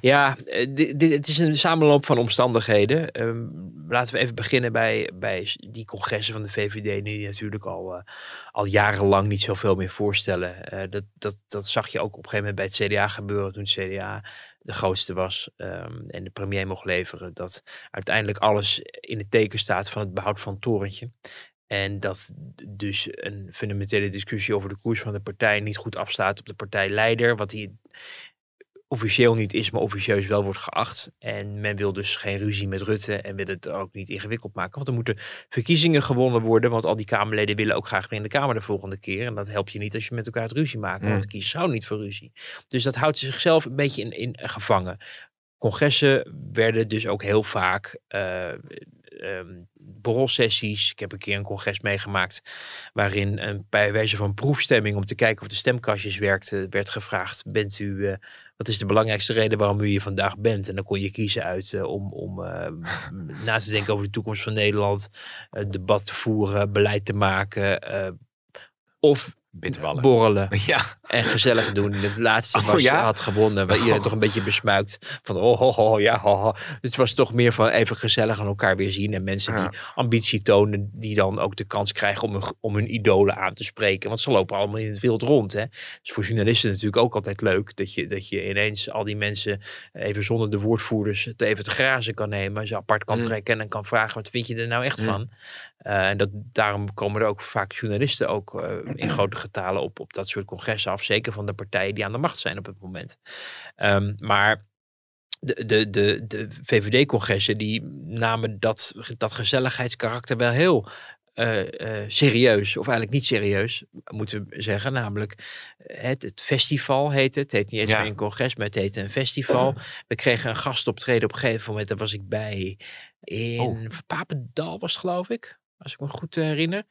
ja, dit, dit, het is een samenloop van omstandigheden. Um, laten we even beginnen bij, bij die congressen van de VVD, die natuurlijk al, uh, al jarenlang niet zoveel meer voorstellen. Uh, dat, dat, dat zag je ook op een gegeven moment bij het CDA gebeuren, toen het CDA de grootste was um, en de premier mocht leveren. Dat uiteindelijk alles in het teken staat van het behoud van torentje. En dat dus een fundamentele discussie over de koers van de partij niet goed afstaat op de partijleider, wat hij officieel niet is, maar officieus wel wordt geacht. En men wil dus geen ruzie met Rutte en wil het ook niet ingewikkeld maken. Want er moeten verkiezingen gewonnen worden, want al die Kamerleden willen ook graag weer in de Kamer de volgende keer. En dat helpt je niet als je met elkaar het ruzie maakt, want de kiezers houden niet voor ruzie. Dus dat houdt zichzelf een beetje in, in gevangen. Congressen werden dus ook heel vaak uh, um. Ik heb een keer een congres meegemaakt waarin een, bij wijze van proefstemming om te kijken of de stemkastjes werkten, werd gevraagd: bent u, uh, wat is de belangrijkste reden waarom u hier vandaag bent? En dan kon je kiezen uit uh, om, om uh, na te denken over de toekomst van Nederland, debat te voeren, beleid te maken. of Bitterballen. borrelen ja. en gezellig doen. Het laatste Oh, was, ja? had gewonnen, waar iedereen Oh. toch een beetje besmuikt. Van oh, ja. Het was toch meer van even gezellig aan elkaar weer zien. En mensen Ja. die ambitie tonen, die dan ook de kans krijgen om hun, om hun idolen aan te spreken. Want ze lopen allemaal in het wild rond. Hè? Dus voor journalisten natuurlijk ook altijd leuk dat je, dat je ineens al die mensen even zonder de woordvoerders het even te grazen kan nemen. Ze apart kan Mm. trekken en kan vragen, wat vind je er nou echt Mm. van? Uh, en dat, daarom komen er ook vaak journalisten ook uh, in grote getalen op, op dat soort congressen af. Zeker van de partijen die aan de macht zijn op het moment. Um, maar de, de, de, de VVD-congressen die namen dat, dat gezelligheidskarakter wel heel uh, serieus. Of eigenlijk niet serieus, moeten we zeggen. Namelijk het, het festival heet het. Het heet niet eens Ja. meer een congres, maar het heette een festival. We kregen een gastoptreden op een gegeven moment. Daar was ik bij in Oh. Papendal was het geloof ik. Als ik me goed herinner.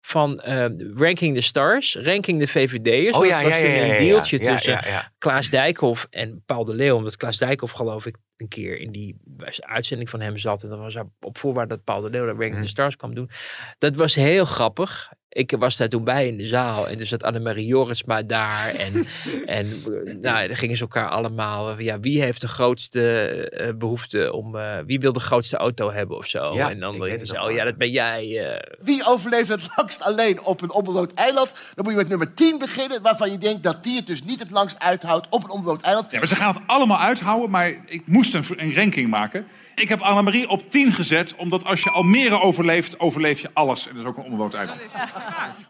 Van eh, Ranking the Stars, Ranking de VVD'ers. Oh ja, ja, ja, toen ja, een deeltje tussen. Klaas Dijkhoff en Paul de Leeuw. Omdat Klaas Dijkhoff geloof ik een keer in die uitzending van hem zat. En dat was op voorwaarde dat Paul de Leeuw de Ranking Mhm. the Stars kwam doen. Dat was heel grappig. Ik was daar toen bij in de zaal en dus zat Annemarie Jorisma daar. En, en nou, dan gingen ze elkaar allemaal, ja, wie heeft de grootste eh, behoefte om, eh, wie wil de grootste auto hebben of zo. Ja, en dan zo, nog oh ja, dat ben jij. eh. Wie overleeft het langst alleen op een onbewoond eiland? Dan moet je met nummer 10 beginnen, waarvan je denkt dat die het dus niet het langst uithoudt op een onbewoond eiland. Ja, maar ze gaan het allemaal uithouden, maar ik moest een, een ranking maken. Ik heb Annemarie op 10 gezet, omdat als je Almere overleeft, overleef je alles. En dat is ook een onbewoond eiland.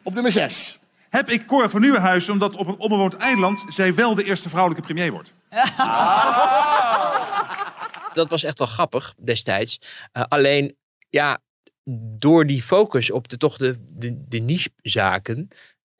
Op nummer 6. Heb ik Cor van Nieuwenhuizen, omdat op een onbewoond eiland zij wel de eerste vrouwelijke premier wordt. dat was echt wel grappig destijds. Eh, alleen, ja, door die focus op de, toch de, de, de niche-zaken.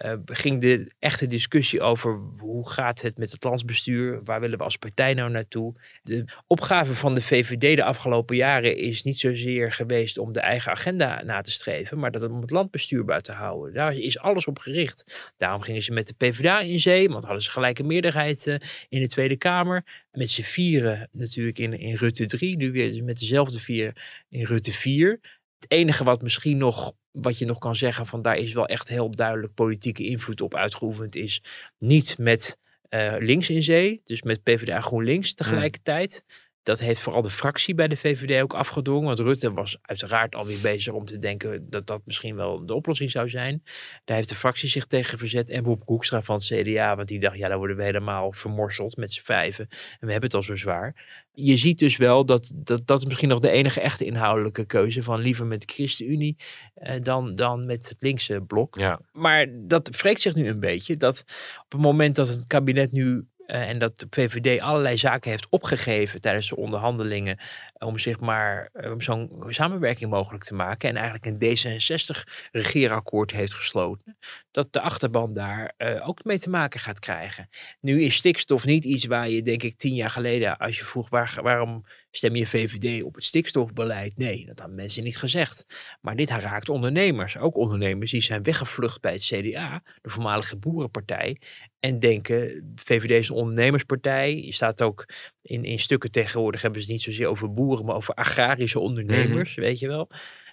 Eh, ging de echte discussie over hoe gaat het met het landsbestuur? Waar willen we als partij nou naartoe? De opgave van de VVD de afgelopen jaren is niet zozeer geweest om de eigen agenda na te streven, maar dat om het landbestuur buiten te houden. Daar is alles op gericht. Daarom gingen ze met de PvdA in zee, want hadden ze gelijk een meerderheid eh, in de Tweede Kamer. Met z'n vieren natuurlijk in, in Rutte 3, nu weer met dezelfde vier in Rutte 4. Het enige wat misschien nog, wat je nog kan zeggen, van daar is wel echt heel duidelijk politieke invloed op uitgeoefend, is niet met eh, links in zee, dus met PvdA GroenLinks tegelijkertijd. Dat heeft vooral de fractie bij de VVD ook afgedwongen. Want Rutte was uiteraard alweer bezig om te denken dat dat misschien wel de oplossing zou zijn. Daar heeft de fractie zich tegen verzet. En Bob Koekstra van het CDA, want die dacht, ja, dan worden we helemaal vermorseld met z'n vijven. En we hebben het al zo zwaar. Je ziet dus wel dat dat, dat is misschien nog de enige echte inhoudelijke keuze van liever met de ChristenUnie eh, dan, dan met het linkse blok. Ja. Maar dat wreekt zich nu een beetje. Dat op het moment dat het kabinet nu en dat de VVD allerlei zaken heeft opgegeven tijdens de onderhandelingen. Om zich maar eh, om zo'n samenwerking mogelijk te maken. En eigenlijk een D66-regeerakkoord heeft gesloten. Dat de achterban daar eh, ook mee te maken gaat krijgen. Nu is stikstof niet iets waar je, denk ik, tien jaar geleden, als je vroeg waar, waarom stem je VVD op het stikstofbeleid? Nee, dat hadden mensen niet gezegd. Maar dit raakt ondernemers. Ook ondernemers die zijn weggevlucht bij het CDA, de voormalige boerenpartij. En denken, VVD is een ondernemerspartij. Je staat ook in, in stukken tegenwoordig, hebben ze niet zozeer over boeren, maar over agrarische ondernemers, weet je wel.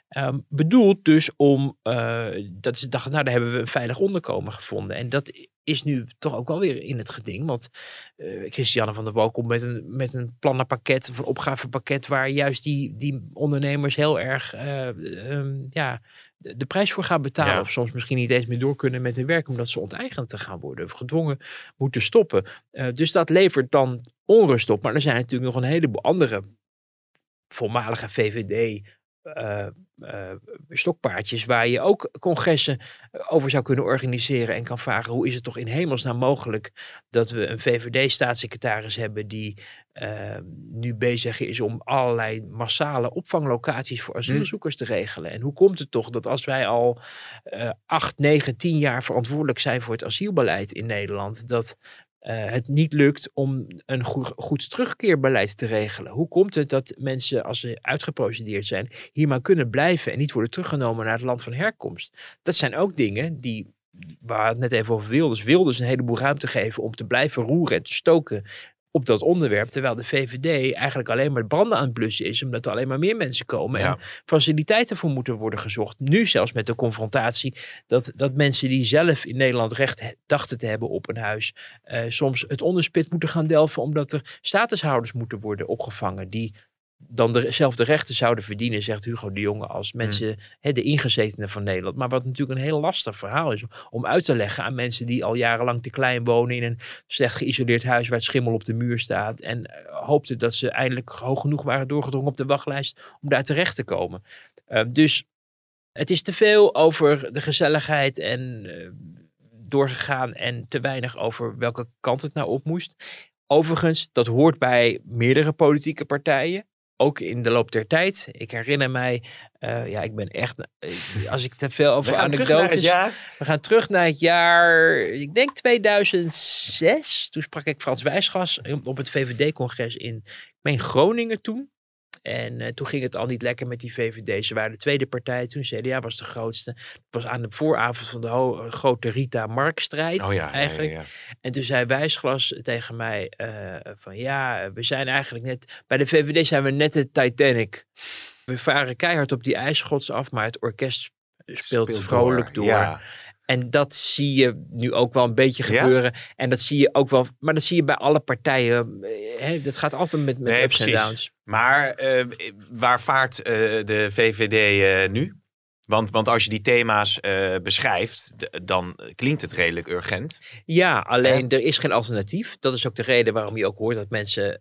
Ehm, bedoeld dus om, eh, dat ze dachten, nou daar hebben we een veilig onderkomen gevonden. En dat is nu toch ook wel weer in het geding. Want eh Christiane van der Wal komt met een, met een plannenpakket, of een opgavepakket, waar juist die, die ondernemers heel erg eh, ehm, ja, de, de prijs voor gaan betalen. Ja. Of soms misschien niet eens meer door kunnen met hun werk, omdat ze onteigend te gaan worden. Of gedwongen moeten stoppen. Dus dat levert dan onrust op. Maar er zijn natuurlijk nog een heleboel andere voormalige VVD eh, eh, stokpaardjes waar je ook congressen over zou kunnen organiseren en kan vragen hoe is het toch in hemelsnaam mogelijk dat we een VVD-staatssecretaris hebben die eh, nu bezig is om allerlei massale opvanglocaties voor asielzoekers te regelen. En hoe komt het toch dat als wij al eh acht, negen, tien jaar verantwoordelijk zijn voor het asielbeleid in Nederland, dat eh, het niet lukt om een goed, goed terugkeerbeleid te regelen. Hoe komt het dat mensen, als ze uitgeprocedeerd zijn, hier maar kunnen blijven en niet worden teruggenomen naar het land van herkomst? Dat zijn ook dingen die, waar het net even over Wilders, Wilders een heleboel ruimte geven om te blijven roeren en te stoken op dat onderwerp, terwijl de VVD eigenlijk alleen maar branden aan het blussen is, omdat er alleen maar meer mensen komen Ja. en faciliteiten voor moeten worden gezocht. Nu zelfs met de confrontatie dat, dat mensen die zelf in Nederland recht dachten te hebben op een huis, eh, soms het onderspit moeten gaan delven omdat er statushouders moeten worden opgevangen die dan dezelfde rechten zouden verdienen, zegt Hugo de Jonge, als mensen, hè, de ingezetenen van Nederland. Maar wat natuurlijk een heel lastig verhaal is om uit te leggen aan mensen die al jarenlang te klein wonen in een slecht geïsoleerd huis waar het schimmel op de muur staat en eh, hoopten dat ze eindelijk hoog genoeg waren doorgedrongen op de wachtlijst om daar terecht te komen. Eh, dus het is te veel over de gezelligheid en eh, doorgegaan en te weinig over welke kant het nou op moest. Overigens, dat hoort bij meerdere politieke partijen. Ook in de loop der tijd. Ik herinner mij, eh, ja, ik ben echt, eh, als ik te veel over We anekdotes. We gaan terug naar het jaar, ik denk 2006. Toen sprak ik Frans Wijsgas op het VVD-congres in, ik meen Groningen toen. En eh, toen ging het al niet lekker met die VVD. Ze waren de tweede partij toen. CDA was de grootste. Het was aan de vooravond van de ho- grote Rita Mark-strijd Oh ja, eigenlijk. ja, ja. En toen zei Wijsglas tegen mij eh, van ja, we zijn eigenlijk net... Bij de VVD zijn we net de Titanic. We varen keihard op die ijsgods af, maar het orkest speelt, Speelt vrolijk door, door. En dat zie je nu ook wel een beetje Ja? gebeuren. En dat zie je ook wel, maar dat zie je bij alle partijen. eh, Hè, dat gaat altijd met, met Nee, ups en downs. Maar eh, waar vaart eh, de VVD nu? Want, want als je die thema's beschrijft, dan klinkt het redelijk urgent. Ja, alleen er is geen alternatief. Dat is ook de reden waarom je ook hoort dat mensen.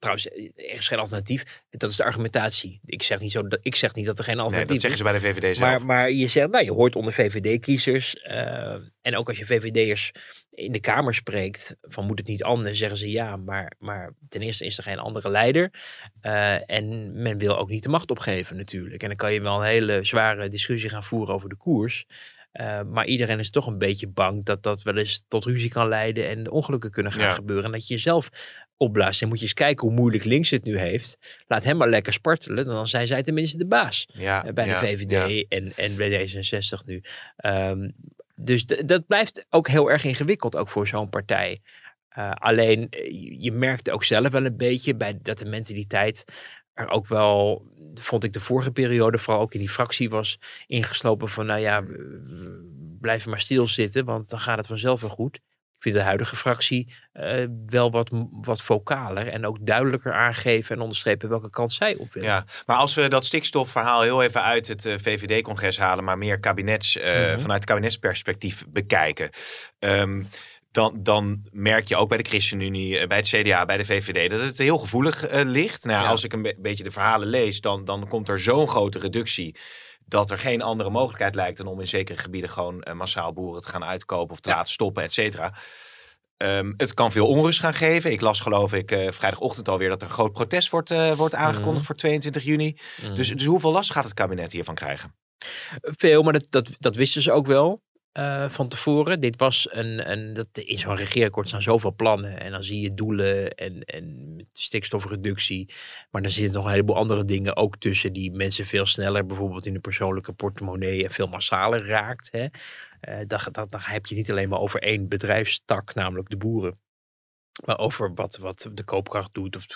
Eh, eh, trouwens, er is geen alternatief. Dat is de argumentatie. Ik zeg niet, zo, dat, ik zeg niet dat er geen Nee, alternatief dat zeggen ze bij de VVD zelf. Maar, maar je zegt, nou, je hoort onder VVD-kiezers. eh, en ook als je VVD'ers in de Kamer spreekt, van moet het niet anders, zeggen ze ja. Maar, maar ten eerste is er geen andere leider. eh, en men wil ook niet de macht opgeven natuurlijk. En dan kan je wel een hele zware discussie gaan voeren over de koers. Maar iedereen is toch een beetje bang dat dat wel eens tot ruzie kan leiden en ongelukken kunnen gaan Ja. gebeuren. En dat je jezelf opblaast. En moet je eens kijken hoe moeilijk links het nu heeft. Laat hem maar lekker spartelen. Dan zijn zij tenminste de baas Ja, eh, bij ja, de VVD ja. en, en bij D66 nu. Ehm, dus dat blijft ook heel erg ingewikkeld, ook voor zo'n partij. Eh, alleen, eh, je- merkte ook zelf wel een beetje bij dat de mentaliteit er ook wel, vond ik de vorige periode, vooral ook in die fractie was ingeslopen van, nou ja, blijven maar stilzitten, want dan gaat het vanzelf wel goed. Ik vind de huidige fractie eh, wel wat, wat vocaler en ook duidelijker aangeven en onderstrepen welke kant zij op willen. Ja, maar als we dat stikstofverhaal heel even uit het eh, VVD-congres halen, maar meer kabinets, eh, Mhm. vanuit kabinetsperspectief bekijken. ehm, dan, dan merk je ook bij de ChristenUnie, bij het CDA, bij de VVD, dat het heel gevoelig ligt. Nou, Ja. Als ik een be- beetje de verhalen lees, dan, dan komt er zo'n grote reductie dat er geen andere mogelijkheid lijkt dan om in zekere gebieden gewoon eh, massaal boeren te gaan uitkopen of te Ja. laten stoppen, et cetera. Ehm, het kan veel onrust gaan geven. Ik las geloof ik eh, vrijdagochtend alweer dat er een groot protest wordt, eh, wordt aangekondigd Mhm. voor 22 juni. Mhm. Dus, dus hoeveel last gaat het kabinet hiervan krijgen? Veel, maar dat, dat, dat wisten ze ook wel eh, van tevoren. Dit was een, een dat, in zo'n regeerakkoord staan zoveel plannen. En dan zie je doelen en, en stikstofreductie. Maar dan zitten nog een heleboel andere dingen ook tussen die mensen veel sneller bijvoorbeeld in de persoonlijke portemonnee en veel massaler raakt. Hè. Eh, dan, dan, dan heb je het niet alleen maar over één bedrijfstak, namelijk de boeren. Maar over wat, wat de koopkracht doet. Of,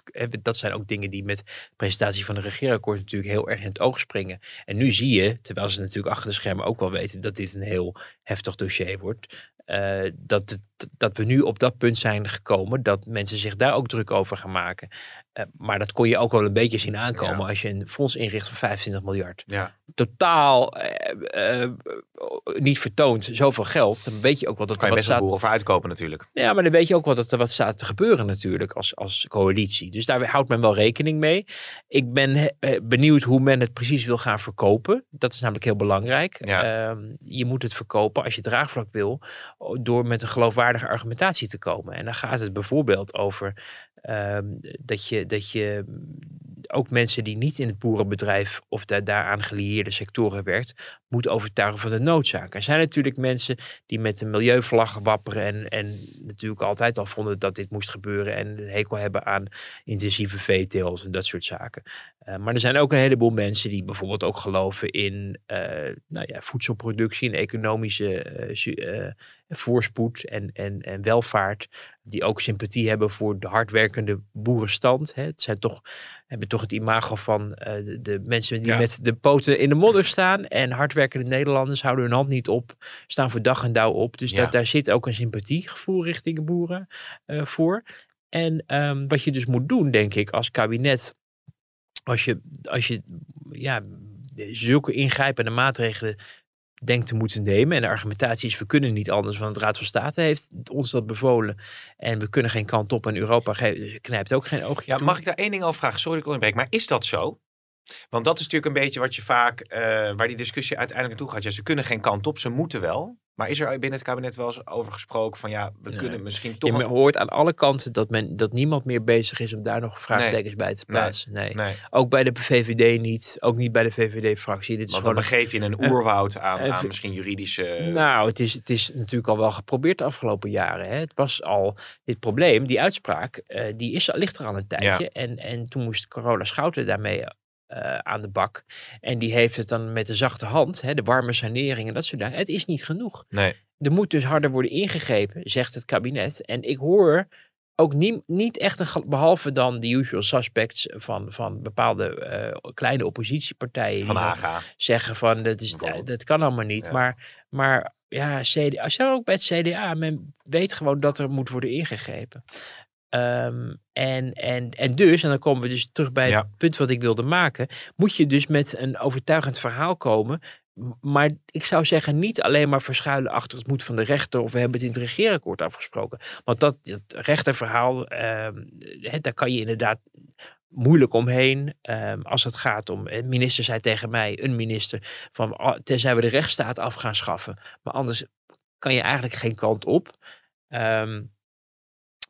dat zijn ook dingen die met de presentatie van de regeerakkoord natuurlijk heel erg in het oog springen. En nu zie je, terwijl ze natuurlijk achter de schermen ook wel weten dat dit een heel heftig dossier wordt. Eh, dat, dat we nu op dat punt zijn gekomen dat mensen zich daar ook druk over gaan maken. Eh, maar dat kon je ook wel een beetje zien aankomen Ja. als je een fonds inricht van 25 miljard. Ja. Totaal eh, niet vertoont zoveel geld. Dan weet je ook wel dat Kan er wat staat. uitkopen natuurlijk. Ja, maar dan weet je ook wel dat er wat staat te gebeuren natuurlijk als, als coalitie. Dus daar houdt men wel rekening mee. Ik ben benieuwd hoe men het precies wil gaan verkopen. Dat is namelijk heel belangrijk. Ja. Ehm, je moet het verkopen als je draagvlak wil, door met een geloofwaardige argumentatie te komen. En dan gaat het bijvoorbeeld over ehm, dat, je, dat je ook mensen die niet in het boerenbedrijf of da daaraan gelieerde sectoren werkt, moet overtuigen van de noodzaak. Er zijn natuurlijk mensen die met een milieuvlag wapperen en, en natuurlijk altijd al vonden dat dit moest gebeuren en een hekel hebben aan intensieve veeteelt en dat soort zaken. Uh, maar er zijn ook een heleboel mensen die bijvoorbeeld ook geloven in uh, nou ja, voedselproductie en economische uh, voorspoed en, en, en welvaart. Die ook sympathie hebben voor de hardwerkende boerenstand. Hè. Het zijn toch, hebben toch het imago van uh, de, de, mensen die ja. met de poten in de modder staan. En hardwerkende Nederlanders houden hun hand niet op, staan voor dag en dauw op. Dus ja. dat, daar zit ook een sympathiegevoel richting boeren uh, voor. En um, wat je dus moet doen, denk ik, als kabinet als je, als je ja, zulke ingrijpende maatregelen denkt te moeten nemen. En de argumentatie is, we kunnen niet anders, want de Raad van State heeft ons dat bevolen. En we kunnen geen kant op en Europa knijpt ook geen oogje Ja, toe. mag ik daar één ding over vragen? Sorry ik onderbreek, maar is dat zo? Want dat is natuurlijk een beetje wat je vaak, uh, waar die discussie uiteindelijk naartoe gaat. Ja, ze kunnen geen kant op, ze moeten wel. Maar is er binnen het kabinet wel eens over gesproken van ja, we nee. kunnen misschien toch... Je een... hoort aan alle kanten dat, men, dat niemand meer bezig is om daar nog vraagtekens nee. bij te plaatsen. Nee. nee. Ook bij de VVD niet. Ook niet bij de VVD-fractie. Dit is Want gewoon dan begeef je in een oerwoud aan, uh, aan misschien juridische... Nou, het is, het is natuurlijk al wel geprobeerd de afgelopen jaren. Hè. Het was al dit probleem, die uitspraak, uh, die is, ligt er al een tijdje. Ja. En, en toen moest Carola Schouten daarmee uh, aan de bak. En die heeft het dan met de zachte hand, hè, de warme sanering en dat soort dingen. Het is niet genoeg. Nee. Er moet dus harder worden ingegrepen, zegt het kabinet. En ik hoor ook niet, niet echt een, behalve dan de usual suspects van, van bepaalde eh, kleine oppositiepartijen. Van. Zeggen van, dat, is, dat kan allemaal niet. Ja. Maar, maar ja, CDA, als je ook bij het CDA, men weet gewoon dat er moet worden ingegrepen. Ehm, en, en, en dus, en dan komen we dus terug bij Ja. het punt wat ik wilde maken, moet je dus met een overtuigend verhaal komen. Maar ik zou zeggen, niet alleen maar verschuilen achter het moed van de rechter of we hebben het in het regeerakkoord afgesproken. Want dat, dat rechterverhaal, ehm, daar kan je inderdaad moeilijk omheen. Ehm, als het gaat om, een minister zei tegen mij, een minister, van ah, tenzij we de rechtsstaat af gaan schaffen. Maar anders kan je eigenlijk geen kant op. Ehm,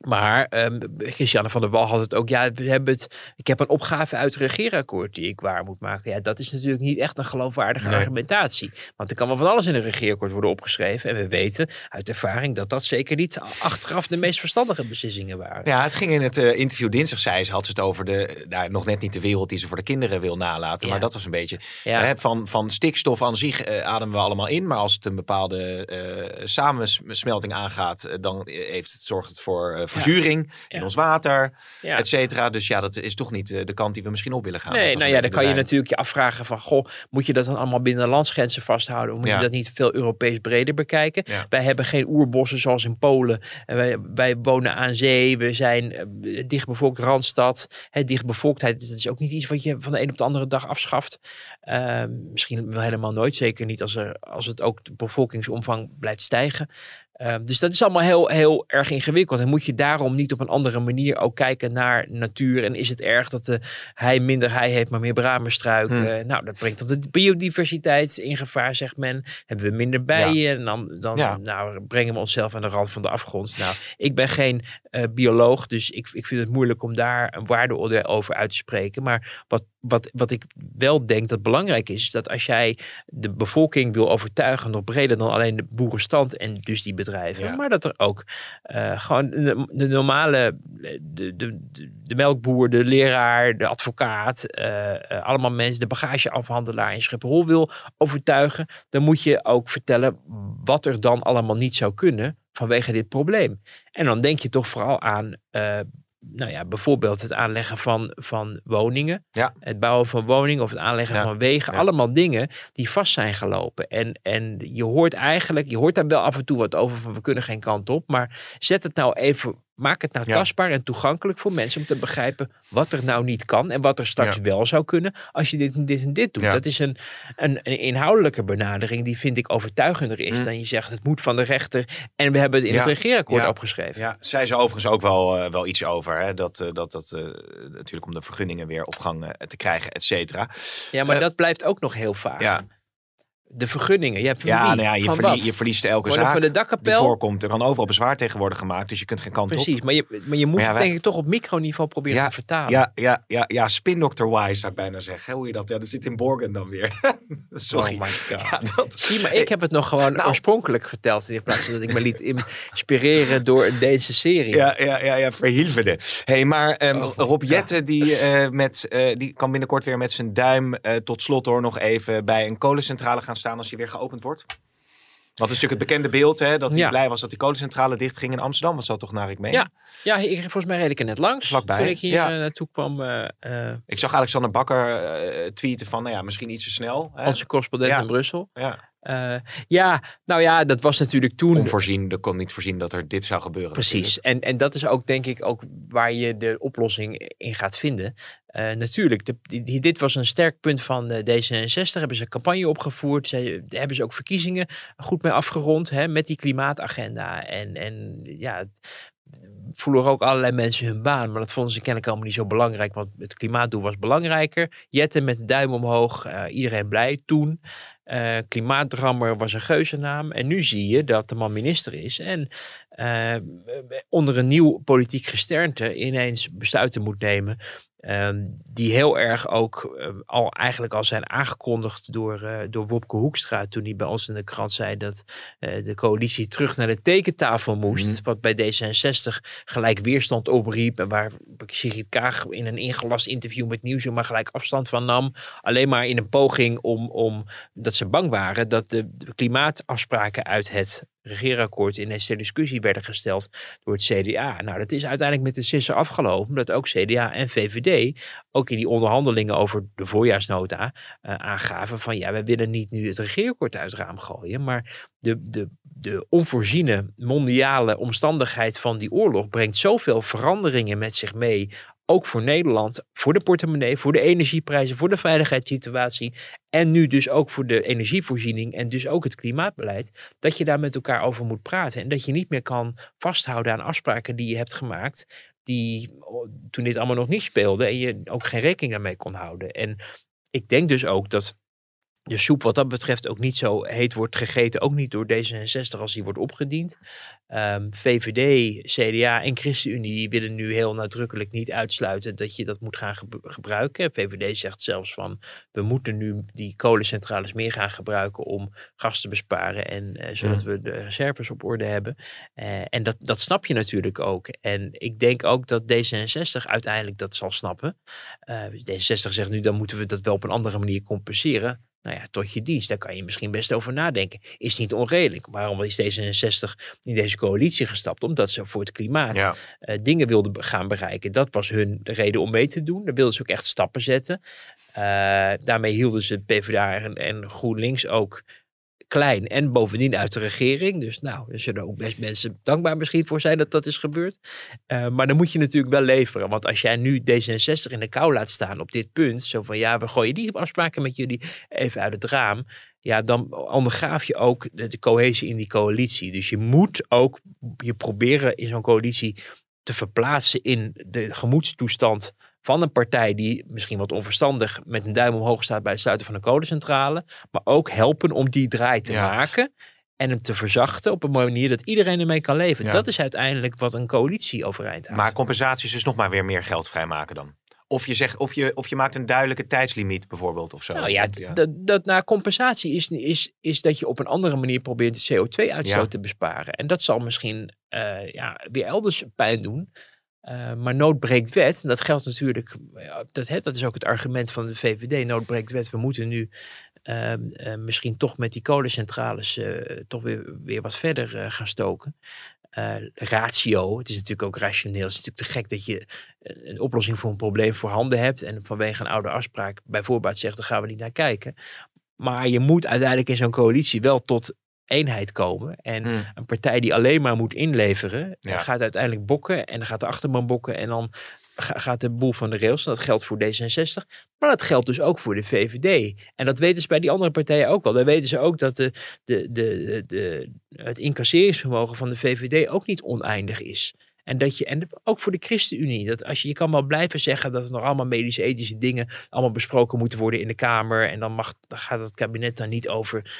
maar ehm, Christiane van der Wal had het ook. Ja, we hebben het. Ik heb een opgave uit het regeerakkoord die ik waar moet maken. Ja, dat is natuurlijk niet echt een geloofwaardige Nee. argumentatie. Want er kan wel van alles in een regeerakkoord worden opgeschreven. En we weten uit ervaring dat dat zeker niet achteraf de meest verstandige beslissingen waren. Ja, het ging in het eh, interview dinsdag, zei ze, had ze het over de, nou, nog net niet de wereld die ze voor de kinderen wil nalaten. Maar dat was een beetje, Ja. hè, van, van stikstof aan zich eh, ademen we allemaal in. Maar als het een bepaalde eh, samensmelting aangaat, dan heeft het, zorgt het voor verzuring in ons water, Ja. et cetera. Dus ja, dat is toch niet eh, de kant die we misschien op willen gaan. Nee, nou ja, dan kan je natuurlijk je afvragen van, goh, moet je dat dan allemaal binnen landsgrenzen vasthouden? Of moet je dat niet veel Europees breder bekijken? Wij hebben geen oerbossen zoals in Polen. En wij, wij wonen aan zee. We zijn eh, dichtbevolkt Randstad. Hè, dichtbevolktheid, dat is ook niet iets wat je van de een op de andere dag afschaft. Ehm, misschien wel helemaal nooit. Zeker niet als, er, als het ook de bevolkingsomvang blijft stijgen. Ehm, dus dat is allemaal heel, heel erg ingewikkeld. En moet je daarom niet op een andere manier ook kijken naar natuur? En is het erg dat de hij minder hij heeft, maar meer bramenstruiken? Hmm. Nou, dat brengt dan de biodiversiteit in gevaar, zegt men. Hebben we minder bijen? En dan, dan Ja. nou, brengen we onszelf aan de rand van de afgrond. Nou, ik ben geen eh, bioloog, dus ik, ik vind het moeilijk om daar een waardeoordeel over uit te spreken. Maar wat, wat, wat ik wel denk dat belangrijk is, is dat als jij de bevolking wil overtuigen, nog breder dan alleen de boerenstand en dus die bedrijven, Ja. maar dat er ook eh, gewoon de, de normale, de, de, de, melkboer, de leraar, de advocaat, eh, eh, allemaal mensen, de bagageafhandelaar in Schiphol wil overtuigen, dan moet je ook vertellen wat er dan allemaal niet zou kunnen vanwege dit probleem. En dan denk je toch vooral aan, nou ja, bijvoorbeeld het aanleggen van, van woningen, Ja. het bouwen van woningen of het aanleggen Ja. van wegen. Ja. Allemaal dingen die vast zijn gelopen. En, en je hoort eigenlijk, je hoort daar wel af en toe wat over van we kunnen geen kant op. Maar zet het nou even, maak het nou Ja. tastbaar en toegankelijk voor mensen om te begrijpen wat er nou niet kan en wat er straks Ja. wel zou kunnen als je dit en dit en dit doet. Ja. Dat is een, een, een inhoudelijke benadering die vind ik overtuigender is Mm. dan je zegt het moet van de rechter en we hebben het in Ja. het regeerakkoord Ja. opgeschreven. Ja, zei ze overigens ook wel, eh, wel iets over. Hè? Dat, eh, dat, dat eh, natuurlijk om de vergunningen weer op gang te krijgen, et cetera. Ja, maar dat blijft ook nog heel vaag. Ja, De vergunningen, je hebt van ja, wie? nou ja je, Van verlie- wat? je verliest elke Worden zaak van de die dakkapel? voorkomt. Er kan overal bezwaar tegen worden gemaakt, dus je kunt geen kant op. Precies, maar je, maar je moet Maar ja, het wij- denk ik toch op microniveau proberen Ja, te vertalen. Ja, ja, ja, ja, spin doctor wise zou ik bijna zeggen. Hoe je dat, ja, dat zit in Borgen dan weer. Sorry. Oh my god. Ja, dat, Zie, maar ik heb het nog gewoon Nou. oorspronkelijk verteld. In plaats van dat ik me liet inspireren door een Deense serie. Ja, ja, ja, ja verhielvende. hey, maar ehm, Oh, Rob Jetten die, eh, met, eh, die kan binnenkort weer met zijn duim eh, tot slot door nog even bij een kolencentrale gaan staan als die weer geopend wordt. Wat is natuurlijk het bekende beeld, hè, dat hij Ja. blij was dat die kolencentrale dichtging in Amsterdam. Wat zat toch naar ik mee? Ja, ja ik, volgens mij reed ik er net langs. Vlakbij, Toen ik hier ja. eh, naartoe kwam. eh, eh, Ik zag Alexander Bakker tweeten van, nou ja, misschien iets te snel. Hè? onze correspondent Ja. in Brussel. Ja. Ja, nou ja, dat was natuurlijk toen. Onvoorzien, de kon niet voorzien dat er dit zou gebeuren. Precies. En, en dat is ook denk ik ook waar je de oplossing in gaat vinden. Eh, natuurlijk, dit was een sterk punt van de D66. Hebben ze een campagne opgevoerd. Ze, hebben ze ook verkiezingen goed mee afgerond hè, met die klimaatagenda. En, en ja, voelen ook allerlei mensen hun baan. Maar dat vonden ze kennelijk allemaal niet zo belangrijk. Want het klimaatdoel was belangrijker. Jetten met de duim omhoog. eh, iedereen blij toen. Eh, klimaatdrammer was een geuzennaam. En nu zie je dat de man minister is. En eh, onder een nieuw politiek gesternte ineens besluiten moet nemen. Ehm, die heel erg ook eh, al eigenlijk al zijn aangekondigd door, eh, door Wopke Hoekstra. Toen hij bij ons in de krant zei dat eh, de coalitie terug naar de tekentafel moest. Mhm. Wat bij D66 gelijk weerstand opriep. En waar Sigrid Kaag in een ingelast interview met Nieuwsuur maar gelijk afstand van nam. Alleen maar in een poging om, om dat ze bang waren dat de, de klimaatafspraken uit het regeerakkoord ineens ter discussie werden gesteld door het CDA. Nou, dat is uiteindelijk met de sisser afgelopen, omdat ook CDA en VVD ook in die onderhandelingen over de voorjaarsnota uh, aangaven van ja, we willen niet nu het regeerakkoord uit het raam gooien, maar de, de, de onvoorziene mondiale omstandigheid van die oorlog brengt zoveel veranderingen met zich mee ook voor Nederland, voor de portemonnee, voor de energieprijzen, voor de veiligheidssituatie en nu dus ook voor de energievoorziening en dus ook het klimaatbeleid, dat je daar met elkaar over moet praten en dat je niet meer kan vasthouden aan afspraken die je hebt gemaakt, die oh, toen dit allemaal nog niet speelde en je ook geen rekening daarmee kon houden. En ik denk dus ook dat de soep wat dat betreft ook niet zo heet wordt gegeten. Ook niet door D66 als die wordt opgediend. Ehm, VVD, CDA en ChristenUnie willen nu heel nadrukkelijk niet uitsluiten dat je dat moet gaan gebruiken. VVD zegt zelfs van we moeten nu die kolencentrales meer gaan gebruiken om gas te besparen. En uh, zodat we de reserves op orde hebben. Uh, en dat, dat snap je natuurlijk ook. En ik denk ook dat D66 uiteindelijk dat zal snappen. Uh, D66 zegt nu dan moeten we dat wel op een andere manier compenseren. Nou ja, tot je dienst, daar kan je misschien best over nadenken. Is niet onredelijk. Waarom is D66 in deze coalitie gestapt? Omdat ze voor het klimaat uh, dingen wilden gaan bereiken. Dat was hun reden om mee te doen. Daar wilden ze ook echt stappen zetten. Uh, daarmee hielden ze PvdA en, en GroenLinks ook klein en bovendien uit de regering. Dus nou, er zullen ook best mensen dankbaar misschien voor zijn dat dat is gebeurd. Uh, maar dan moet je natuurlijk wel leveren. Want als jij nu D66 in de kou laat staan op dit punt, zo van ja, we gooien die afspraken met jullie even uit het raam. Ja, dan ondergraaf je ook de, de cohesie in die coalitie. Dus je moet ook je proberen in zo'n coalitie te verplaatsen in de gemoedstoestand van een partij die misschien wat onverstandig met een duim omhoog staat bij het sluiten van een kolencentrale. Maar ook helpen om die draai te maken. En hem te verzachten op een manier dat iedereen ermee kan leven. Dat is uiteindelijk wat een coalitie overeind houdt. Maar compensaties dus nog maar weer meer geld vrijmaken dan? Of je, zegt, of, je, of je maakt een duidelijke tijdslimiet bijvoorbeeld of zo. Nou ja, Dat, dat naar compensatie is, is, is dat je op een andere manier probeert de CO2-uitstoot te besparen. En dat zal misschien uh, ja, weer elders pijn doen. Uh, maar nood breekt wet. En dat geldt natuurlijk, dat, dat is ook het argument van de VVD. Nood breekt wet. We moeten nu uh, uh, misschien toch met die kolencentrales toch weer, weer wat verder gaan stoken. ratio, het is natuurlijk ook rationeel. Het is natuurlijk te gek dat je een oplossing voor een probleem voorhanden hebt. En vanwege een oude afspraak bijvoorbeeld zegt, daar gaan we niet naar kijken. Maar je moet uiteindelijk in zo'n coalitie wel tot eenheid komen. En hmm. een partij die alleen maar moet inleveren, gaat uiteindelijk bokken. En dan gaat de achterban bokken. En dan gaat de boel van de rails. Dat geldt voor D66. Maar dat geldt dus ook voor de VVD. En dat weten ze bij die andere partijen ook wel. Dan weten ze ook dat de, de, de, de, het incasseringsvermogen van de VVD ook niet oneindig is. En, dat je, en ook voor de ChristenUnie. Dat als je, je kan wel blijven zeggen dat er nog allemaal medische ethische dingen allemaal besproken moeten worden in de Kamer. En dan, mag, dan gaat het kabinet daar niet over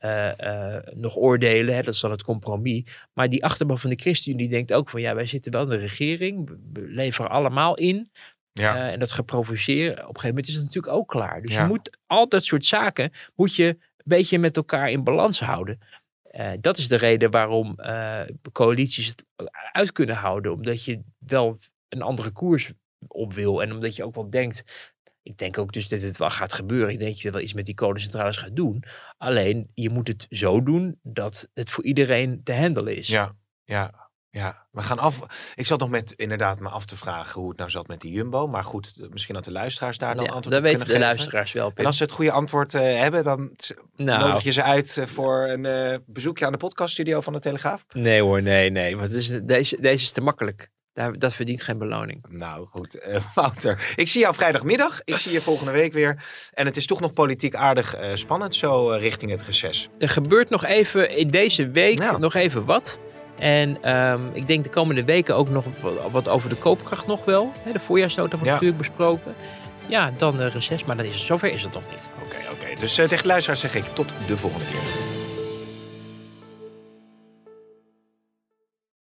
uh, nog oordelen. Hè, dat is dan het compromis. Maar die achterban van de ChristenUnie denkt ook van ja, wij zitten wel in de regering. We leveren allemaal in. Ja. Uh, en dat geprovoceerd, op een gegeven moment is het natuurlijk ook klaar. Dus je moet al dat soort zaken moet je een beetje met elkaar in balans houden. Dat is de reden waarom coalities het uit kunnen houden. Omdat je wel een andere koers op wil. En omdat je ook wel denkt, ik denk ook dus dat het wel gaat gebeuren. Ik denk dat je wel iets met die codecentrales gaat doen. Alleen je moet het zo doen dat het voor iedereen te handelen is. Ja, ja. Ja, we gaan af. Ik zat nog met inderdaad me af te vragen hoe het nou zat met die Jumbo. Maar goed, eh, misschien dat de luisteraars daar dan ja, antwoord op weten de luisteraars wel. En als ze het goede antwoord uh, hebben, dan nou. nodig je ze uit uh, voor een uh, bezoekje aan de podcaststudio van de Telegraaf. Nee hoor, nee, nee. Want is, deze, deze is te makkelijk. Dat verdient geen beloning. Nou goed, uh, Wouter. Ik zie jou vrijdagmiddag. Ik zie je volgende week weer. En het is toch nog politiek aardig uh, spannend zo uh, richting het reces. Er gebeurt nog even in deze week nou. nog even wat. En um, ik denk de komende weken ook nog wat over de koopkracht nog wel. De voorjaarsnota wordt ja. natuurlijk besproken. Ja, dan uh, reces, maar dat is, zover is het nog niet. Oké, okay, oké. Okay. Dus tegen luisteraars zeg ik tot de volgende keer.